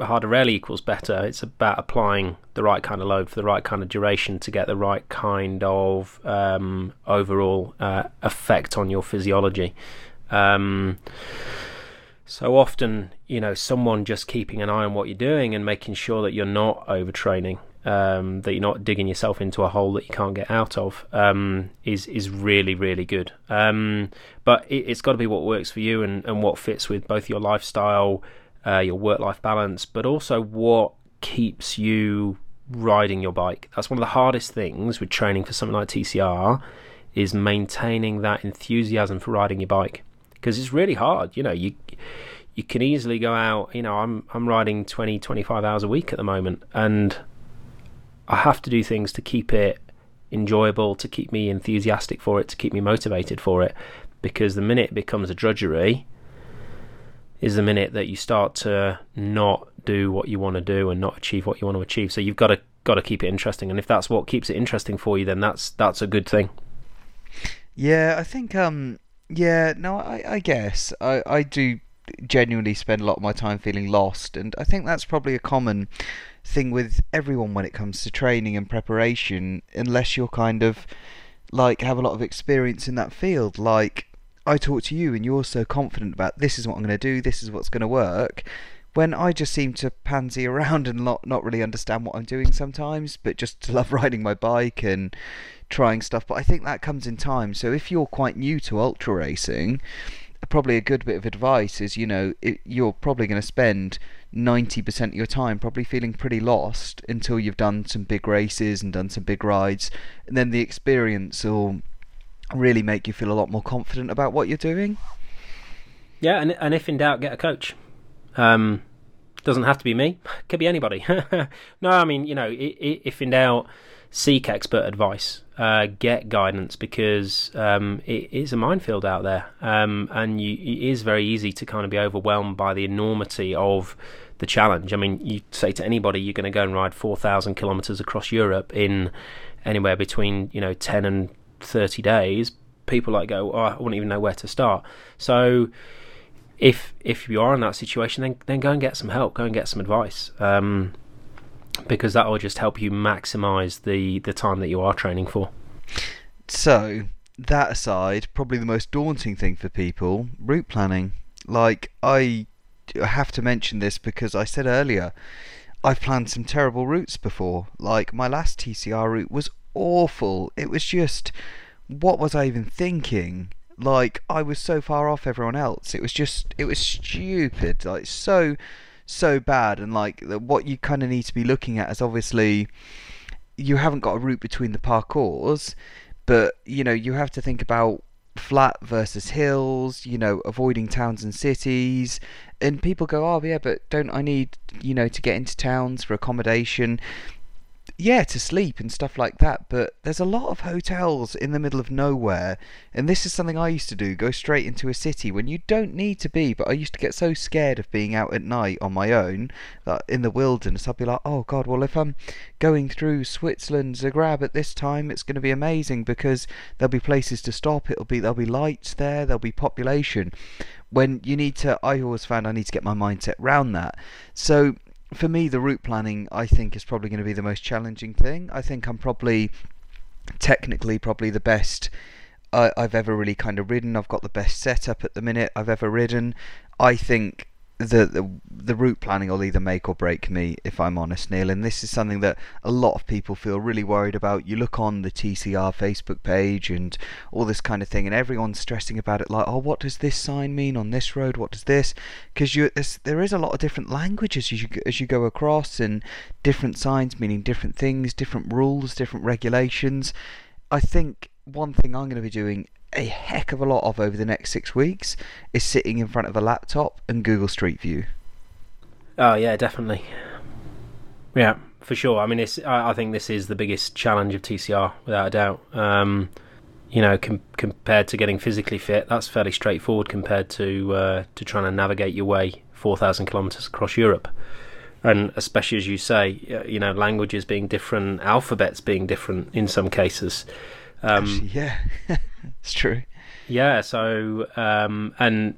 harder rarely equals better. It's about applying the right kind of load for the right kind of duration to get the right kind of um, overall uh, effect on your physiology. Um, so often, you know, someone just keeping an eye on what you're doing and making sure that you're not overtraining, um, that you're not digging yourself into a hole that you can't get out of, um, is is really really good. Um, but it, has got to be what works for you and, and what fits with both your lifestyle, uh, your work life balance, but also what keeps you riding your bike. That's one of the hardest things with training for something like TCR, is maintaining that enthusiasm for riding your bike because it's really hard. You know, you you can easily go out. You know, I'm I'm riding 20, 25 hours a week at the moment, and I have to do things to keep it enjoyable, to keep me enthusiastic for it, to keep me motivated for it. Because the minute it becomes a drudgery, is the minute that you start to not do what you want to do and not achieve what you want to achieve. So you've got to got to keep it interesting, and if that's what keeps it interesting for you, then that's that's a good thing. Yeah, I think um, yeah, no, I, I guess I, I do genuinely spend a lot of my time feeling lost, and I think that's probably a common thing with everyone when it comes to training and preparation, unless you're kind of like have a lot of experience in that field. Like I talk to you, and you're so confident about this is what I'm going to do, this is what's going to work. When I just seem to pansy around and not not really understand what I'm doing sometimes, but just love riding my bike and trying stuff, but I think that comes in time. So if you're quite new to ultra racing, probably a good bit of advice is you know it, you're probably going to spend 90% of your time probably feeling pretty lost until you've done some big races and done some big rides and then the experience will really make you feel a lot more confident about what you're doing Yeah, and and if in doubt, get a coach. Um, doesn't have to be me. Could be anybody. no, I mean, you know, if in doubt, seek expert advice, uh, get guidance because um, it is a minefield out there, um, and you, it is very easy to kind of be overwhelmed by the enormity of the challenge. I mean, you say to anybody you're going to go and ride 4,000 kilometers across Europe in anywhere between you know 10 and 30 days. People like go, oh, I wouldn't even know where to start. So if if you are in that situation, then then go and get some help, go and get some advice, um, because that will just help you maximise the the time that you are training for. So that aside, probably the most daunting thing for people, route planning. Like I have to mention this because I said earlier, I've planned some terrible routes before. Like my last TCR route was awful. It was just what was I even thinking? Like I was so far off everyone else. It was just it was stupid. Like so so bad and like what you kind of need to be looking at is obviously you haven't got a route between the parcours, but you know, you have to think about flat versus hills, you know, avoiding towns and cities. And people go, "Oh, yeah, but don't I need, you know, to get into towns for accommodation?" Yeah, to sleep and stuff like that, but there's a lot of hotels in the middle of nowhere, and this is something I used to do go straight into a city when you don't need to be. But I used to get so scared of being out at night on my own that in the wilderness, I'd be like, oh god, well, if I'm going through Switzerland, Zagreb at this time, it's going to be amazing because there'll be places to stop, it'll be there'll be lights there, there'll be population. When you need to, I always found I need to get my mindset round that. So for me, the route planning I think is probably going to be the most challenging thing. I think I'm probably technically probably the best uh, I've ever really kind of ridden. I've got the best setup at the minute I've ever ridden. I think the, the route planning will either make or break me, if I'm honest, Neil. And this is something that a lot of people feel really worried about. You look on the TCR Facebook page and all this kind of thing, and everyone's stressing about it, like, oh, what does this sign mean on this road? What does this? Because there is a lot of different languages as you as you go across, and different signs meaning different things, different rules, different regulations. I think one thing I'm going to be doing a heck of a lot of over the next six weeks is sitting in front of a laptop and Google Street View. Oh yeah, definitely. Yeah, for sure. I mean, it's. I, I think this is the biggest challenge of TCR, without a doubt. Um, you know, com- compared to getting physically fit, that's fairly straightforward compared to uh, to trying to navigate your way four thousand kilometers across Europe, and especially as you say, you know, languages being different, alphabets being different in some cases. Um, Actually, yeah, it's true. Yeah. So, um, and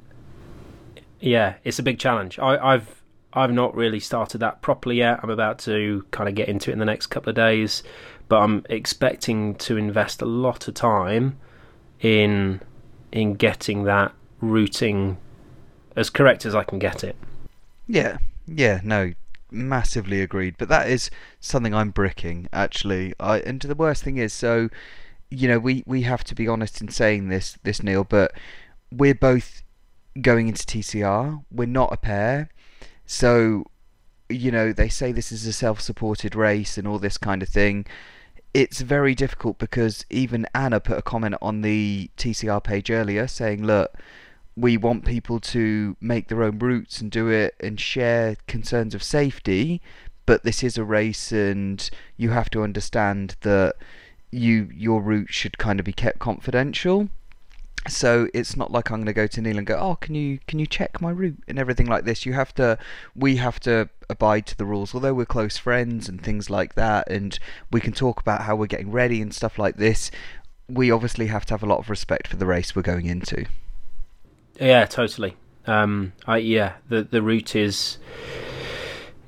yeah, it's a big challenge. I, I've I've not really started that properly yet. I'm about to kind of get into it in the next couple of days, but I'm expecting to invest a lot of time in in getting that routing as correct as I can get it. Yeah. Yeah, no, massively agreed. But that is something I'm bricking actually. I and the worst thing is so you know, we, we have to be honest in saying this, this Neil, but we're both going into TCR. We're not a pair. So, you know, they say this is a self supported race and all this kind of thing. It's very difficult because even Anna put a comment on the TCR page earlier saying, look, we want people to make their own routes and do it and share concerns of safety, but this is a race and you have to understand that you your route should kind of be kept confidential. So it's not like I'm going to go to Neil and go, oh, can you can you check my route and everything like this. You have to, we have to abide to the rules. Although we're close friends and things like that, and we can talk about how we're getting ready and stuff like this. We obviously have to have a lot of respect for the race we're going into. Yeah, totally. Um, I, yeah, the the route is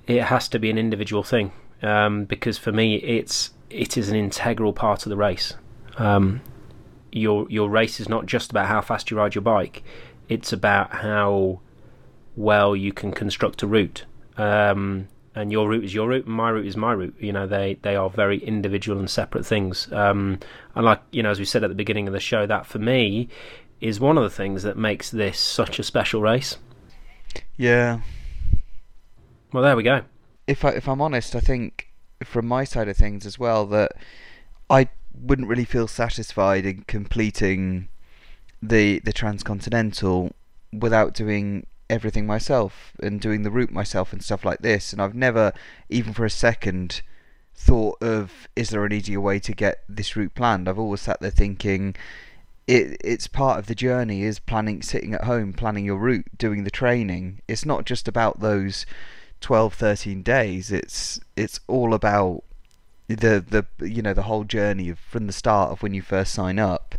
it has to be an individual thing um, because for me it's it is an integral part of the race. Um, your your race is not just about how fast you ride your bike; it's about how well you can construct a route. Um, and your route is your route, and my route is my route. You know, they they are very individual and separate things. Um, and like you know, as we said at the beginning of the show, that for me is one of the things that makes this such a special race. Yeah. Well, there we go. If I if I'm honest, I think from my side of things as well that I wouldn't really feel satisfied in completing the the transcontinental without doing everything myself and doing the route myself and stuff like this. And I've never, even for a second, thought of is there an easier way to get this route planned. I've always sat there thinking it it's part of the journey is planning sitting at home planning your route doing the training it's not just about those 12 13 days it's it's all about the the you know the whole journey of from the start of when you first sign up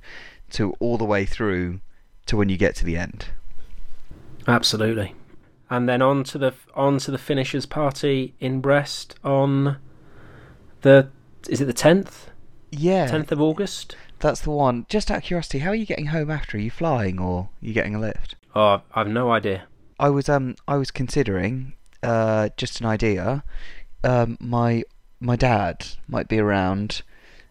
to all the way through to when you get to the end Absolutely. And then on to the on to the finishers party in Brest on the is it the tenth? yeah Tenth of August? that's the one just out of curiosity how are you getting home after are you flying or are you getting a lift Oh, I've no idea. I was um I was considering uh just an idea. Um my my dad might be around.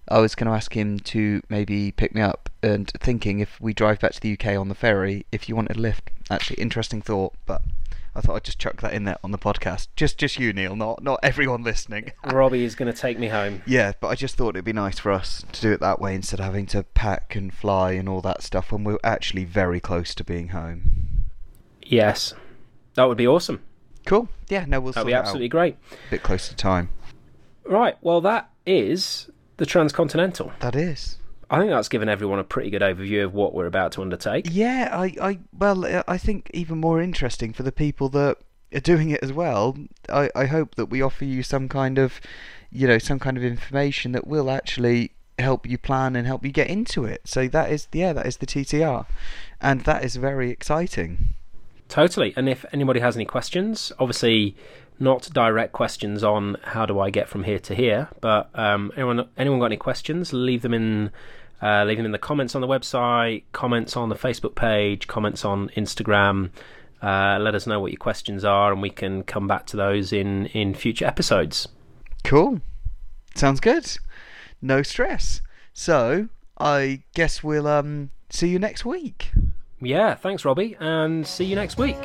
I was going to ask him to maybe pick me up and thinking if we drive back to the UK on the ferry if you wanted a lift. Actually interesting thought, but I thought I'd just chuck that in there on the podcast. Just just you Neil, not not everyone listening. Robbie is going to take me home. yeah, but I just thought it'd be nice for us to do it that way instead of having to pack and fly and all that stuff when we're actually very close to being home. Yes, that would be awesome. Cool. Yeah, no, we'll That'd be absolutely great. a bit close to time. Right. Well, that is the Transcontinental. That is. I think that's given everyone a pretty good overview of what we're about to undertake. Yeah, I, I, well, I think even more interesting for the people that are doing it as well. I, I hope that we offer you some kind of, you know, some kind of information that will actually help you plan and help you get into it. So that is, yeah, that is the TCR, and that is very exciting. Totally. And if anybody has any questions, obviously not direct questions on how do I get from here to here, but um, anyone anyone got any questions, leave them in uh, leave them in the comments on the website, comments on the Facebook page, comments on Instagram. Uh, let us know what your questions are, and we can come back to those in in future episodes. Cool. Sounds good. No stress. So I guess we'll um see you next week. Yeah, thanks, Robbie, and see you next week.